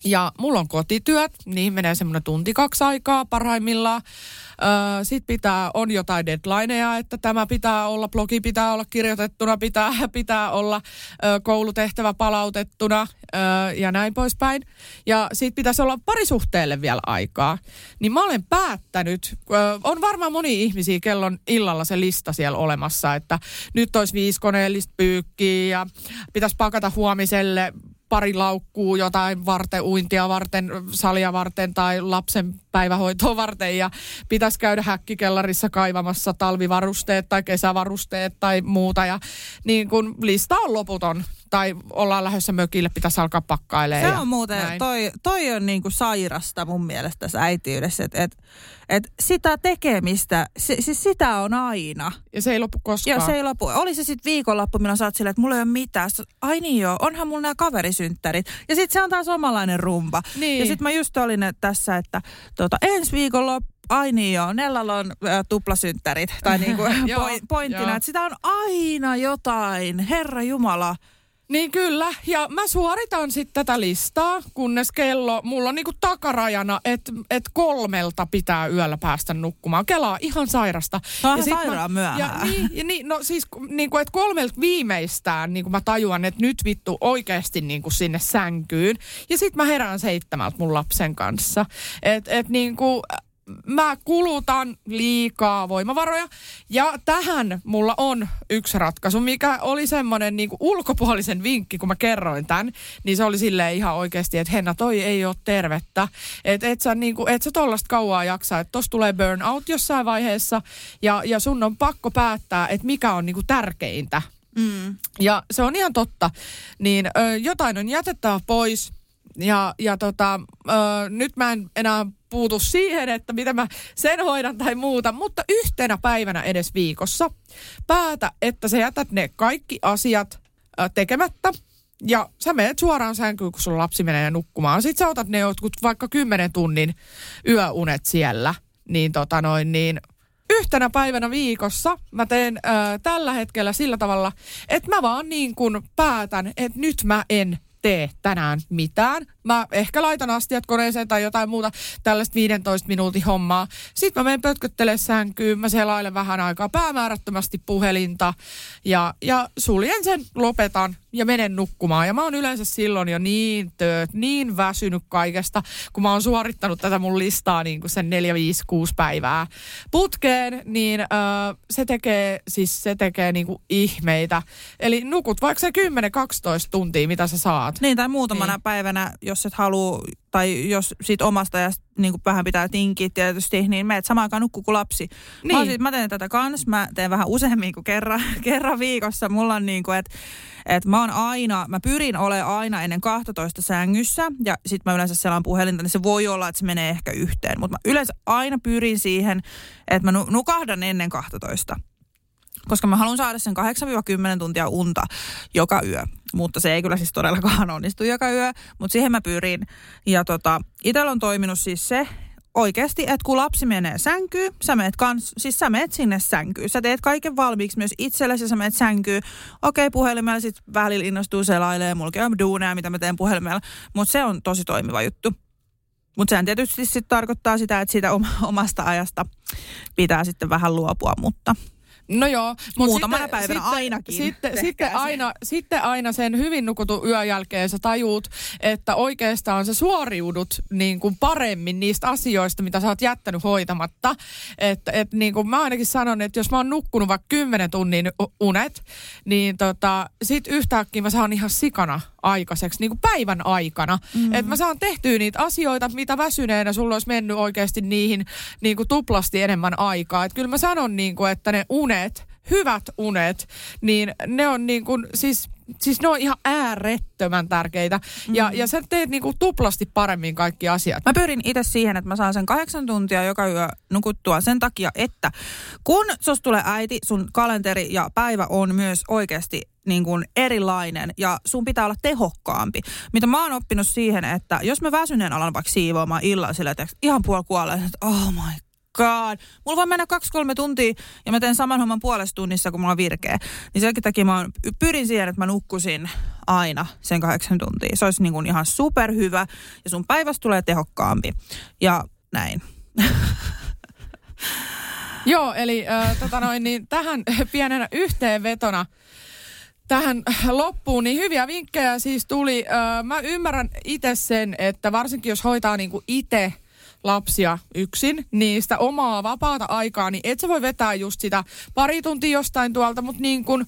ja mulla on kotityöt, niihin menee semmoinen tunti kaksi aikaa parhaimmillaan. Öö, Sitten pitää, on jotain deadlineja, että tämä pitää olla, blogi pitää olla kirjoitettuna, pitää, pitää olla ö, koulutehtävä palautettuna ö, ja näin poispäin. Ja sitten pitäisi olla parisuhteelle vielä aikaa. Niin mä olen päättänyt, ö, on varmaan moni ihmisiä, kello on illalla se lista siellä olemassa, että nyt olisi viisi koneellista pyykkiä ja pitäisi pakata huomiselle pari laukkuu jotain varten, uintia varten, salia varten tai lapsen päivähoitoa varten ja pitäisi käydä häkkikellarissa kaivamassa talvivarusteet tai kesävarusteet tai muuta. Ja niin kun lista on loputon tai ollaan lähdössä mökille, pitäisi alkaa pakkailemaan. Se on muuten, näin. toi, toi on niinku sairasta mun mielestä tässä äitiydessä, että et, et sitä tekemistä, se, siis sitä on aina. Ja se ei lopu koskaan. Ja se ei lopu. Oli se sitten viikonloppu, milloin sä oot silleen, että mulla ei ole mitään. Sit, Ai niin joo, onhan mulla nämä kaverisynttärit. Ja sitten se on taas omanlainen rumba. Niin. Ja sitten mä just olin tässä, että tota, ensi viikonloppu, ai niin joo, Nellalla on ä, tuplasynttärit. Tai niinku Joo, point, pointtina, joo. että sitä on aina jotain. Herra Jumala. Niin kyllä, ja mä suoritan sitten tätä listaa, kunnes kello, mulla on niinku takarajana, että et kolmelta pitää yöllä päästä nukkumaan. Kelaa ihan sairasta. Se on Ja sairaan mä, myöhään. Ja, niin, ja niin, no siis niinku, että kolmelta viimeistään niinku mä tajuan, että nyt vittu oikeasti niinku sinne sänkyyn. Ja sitten mä herään seitsemältä mun lapsen kanssa. Että et niinku, mä kulutan liikaa voimavaroja. Ja tähän mulla on yksi ratkaisu, mikä oli semmoinen niin ulkopuolisen vinkki, kun mä kerroin tämän. Niin se oli silleen ihan oikeasti, että Henna, toi ei ole tervettä. Että et sä, niin kuin, et sä tollasta kauaa jaksaa. Että tossa tulee burnout jossain vaiheessa. Ja, ja sun on pakko päättää, että mikä on niin kuin tärkeintä. Mm. Ja se on ihan totta. Niin ö, jotain on jätettävä pois. Ja, ja tota, ö, nyt mä en enää puutu siihen, että miten mä sen hoidan tai muuta, mutta yhtenä päivänä edes viikossa päätä, että sä jätät ne kaikki asiat ö, tekemättä. Ja sä menet suoraan sänkyyn, kun sun lapsi menee nukkumaan. Sitten sä otat ne jotkut vaikka 10 tunnin yöunet siellä. Niin tota noin, niin yhtenä päivänä viikossa mä teen ö, tällä hetkellä sillä tavalla, että mä vaan niin kuin päätän, että nyt mä en tee tänään mitään. Mä ehkä laitan astiat koneeseen tai jotain muuta tällaista 15 minuutin hommaa. Sitten mä menen pötköttelemään sänkyyn, mä selailen vähän aikaa päämäärättömästi puhelinta ja, ja suljen sen, lopetan ja menen nukkumaan. Ja mä oon yleensä silloin jo niin tööt, niin väsynyt kaikesta, kun mä oon suorittanut tätä mun listaa niin kuin sen 4, 5, 6 päivää putkeen, niin öö, se tekee, siis se tekee niin kuin ihmeitä. Eli nukut vaikka se 10-12 tuntia, mitä sä saat, saat. Niin, tai muutamana Niin. päivänä, jos et halua, tai jos sit omasta ajasta niin kuin vähän pitää tinkiä tietysti, niin meet samaan aikaan nukkuu kuin lapsi. Niin. Mä, sit, mä teen tätä kans, mä teen vähän useammin kuin kerran, kerran viikossa. Mulla on niin kuin, että et mä oon aina, mä pyrin olemaan aina ennen 12 sängyssä, ja sit mä yleensä selaan puhelinta, niin se voi olla, että se menee ehkä yhteen. Mutta mä yleensä aina pyrin siihen, että mä nu- nukahdan ennen 12 koska mä haluan saada sen 8-10 tuntia unta joka yö. Mutta se ei kyllä siis todellakaan onnistu joka yö, mutta siihen mä pyrin. Ja tota, itsellä on toiminut siis se, oikeasti, että kun lapsi menee sänkyyn, sä meet, kans, siis sä meet sinne sänkyyn. Sä teet kaiken valmiiksi myös itsellesi, sä meet sänkyyn. Okei, puhelimella sit välillä innostuu selailee, mulla on duuneja, mitä mä teen puhelimella. Mutta se on tosi toimiva juttu. Mutta sehän tietysti sit tarkoittaa sitä, että siitä oma, omasta ajasta pitää sitten vähän luopua, mutta No joo. Mut Muutamana päivänä ainakin. Sitten, Tehkää sitten, se. aina, sitten aina sen hyvin nukutun yön jälkeen sä tajuut, että oikeastaan sä suoriudut niin kuin paremmin niistä asioista, mitä sä oot jättänyt hoitamatta. Että et niin kuin mä ainakin sanon, että jos mä oon nukkunut vaikka 10 tunnin unet, niin tota, sit yhtäkkiä mä saan ihan sikana aikaiseksi, niin kuin päivän aikana. Mm. Että mä saan tehtyä niitä asioita, mitä väsyneenä sulla olisi mennyt oikeasti niihin niin kuin tuplasti enemmän aikaa. Että kyllä mä sanon, niin kuin, että ne unet, hyvät unet, niin ne on niin kuin, siis, siis ne on ihan äärettömän tärkeitä. Mm. Ja, ja sä teet niin kuin tuplasti paremmin kaikki asiat. Mä pyrin itse siihen, että mä saan sen kahdeksan tuntia joka yö nukuttua sen takia, että kun sus tulee äiti, sun kalenteri ja päivä on myös oikeasti niin kuin erilainen ja sun pitää olla tehokkaampi. Mitä mä oon oppinut siihen, että jos mä väsyneen alan vaikka siivoamaan illalla sillä, että ihan puoli kuolleen, että oh my god. Mulla voi mennä kaksi-kolme tuntia ja mä teen saman homman puolessa tunnissa, kun mulla on virkeä. Niin sen takia mä pyrin siihen, että mä nukkusin aina sen kahdeksan tuntia. Se olisi niin kuin ihan superhyvä ja sun päivästä tulee tehokkaampi. Ja näin. Joo, eli äh, tota noin, niin tähän pienenä yhteenvetona tähän loppuun, niin hyviä vinkkejä siis tuli. Äh, mä ymmärrän itse sen, että varsinkin jos hoitaa niinku itse lapsia yksin, niin sitä omaa vapaata aikaa, niin et sä voi vetää just sitä pari tuntia jostain tuolta, mutta niin kun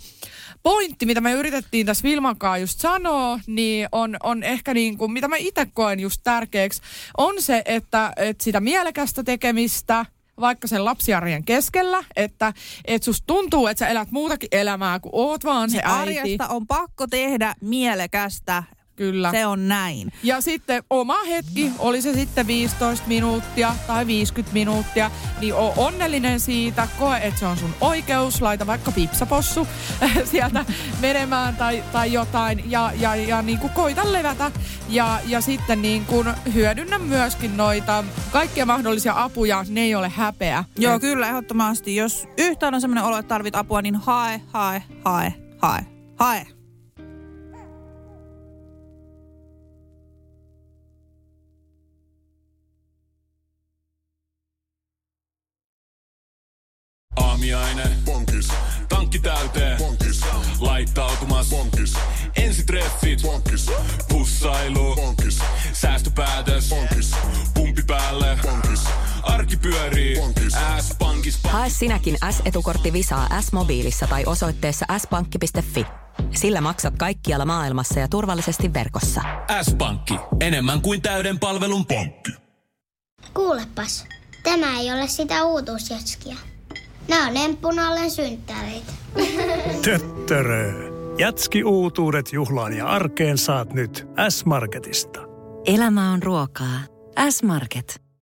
pointti, mitä me yritettiin tässä Vilman kanssa just sanoa, niin on, on ehkä niin kuin, mitä mä itse koen just tärkeäksi, on se, että, että sitä mielekästä tekemistä, vaikka sen lapsiarjen keskellä, että et susta tuntuu, että sä elät muutakin elämää, kun oot vaan se Niin äiti. arjesta on pakko tehdä mielekästä. Kyllä. Se on näin. Ja sitten oma hetki, oli se sitten 15 minuuttia tai 50 minuuttia, niin oo onnellinen siitä, koe, että se on sun oikeus, laita vaikka pipsapossu sieltä menemään tai, tai jotain ja, ja, ja niin kuin koita levätä ja, ja sitten niin kuin hyödynnä myöskin noita kaikkia mahdollisia apuja, ne ei ole häpeä. Joo, kyllä, ehdottomasti. Jos yhtään on sellainen olo, että tarvit apua, niin hae, hae, hae, hae, hae. Aamiaine. Bonkis. Tankki täyteen. Bonkis. Laittautumas. Bonkis. Ensitreffit. Bonkis. Pussailu. Bonkis. Säästöpäätös. Bonkis. Pumpi päälle. Bonkis. Arki pyörii. Bonkis. S-pankis. Hae sinäkin S-etukortti Visaa S-mobiilissa tai osoitteessa s-pankki.fi. Sillä maksat kaikkialla maailmassa ja turvallisesti verkossa. S-pankki. Enemmän kuin täyden palvelun pankki. Kuulepas, tämä ei ole sitä uutuusjatskia. Nämä on emppunallen synttäreitä. Töttörö. Jatski uutuudet juhlaan ja arkeen saat nyt S-Marketista. Elämä on ruokaa. S-Market.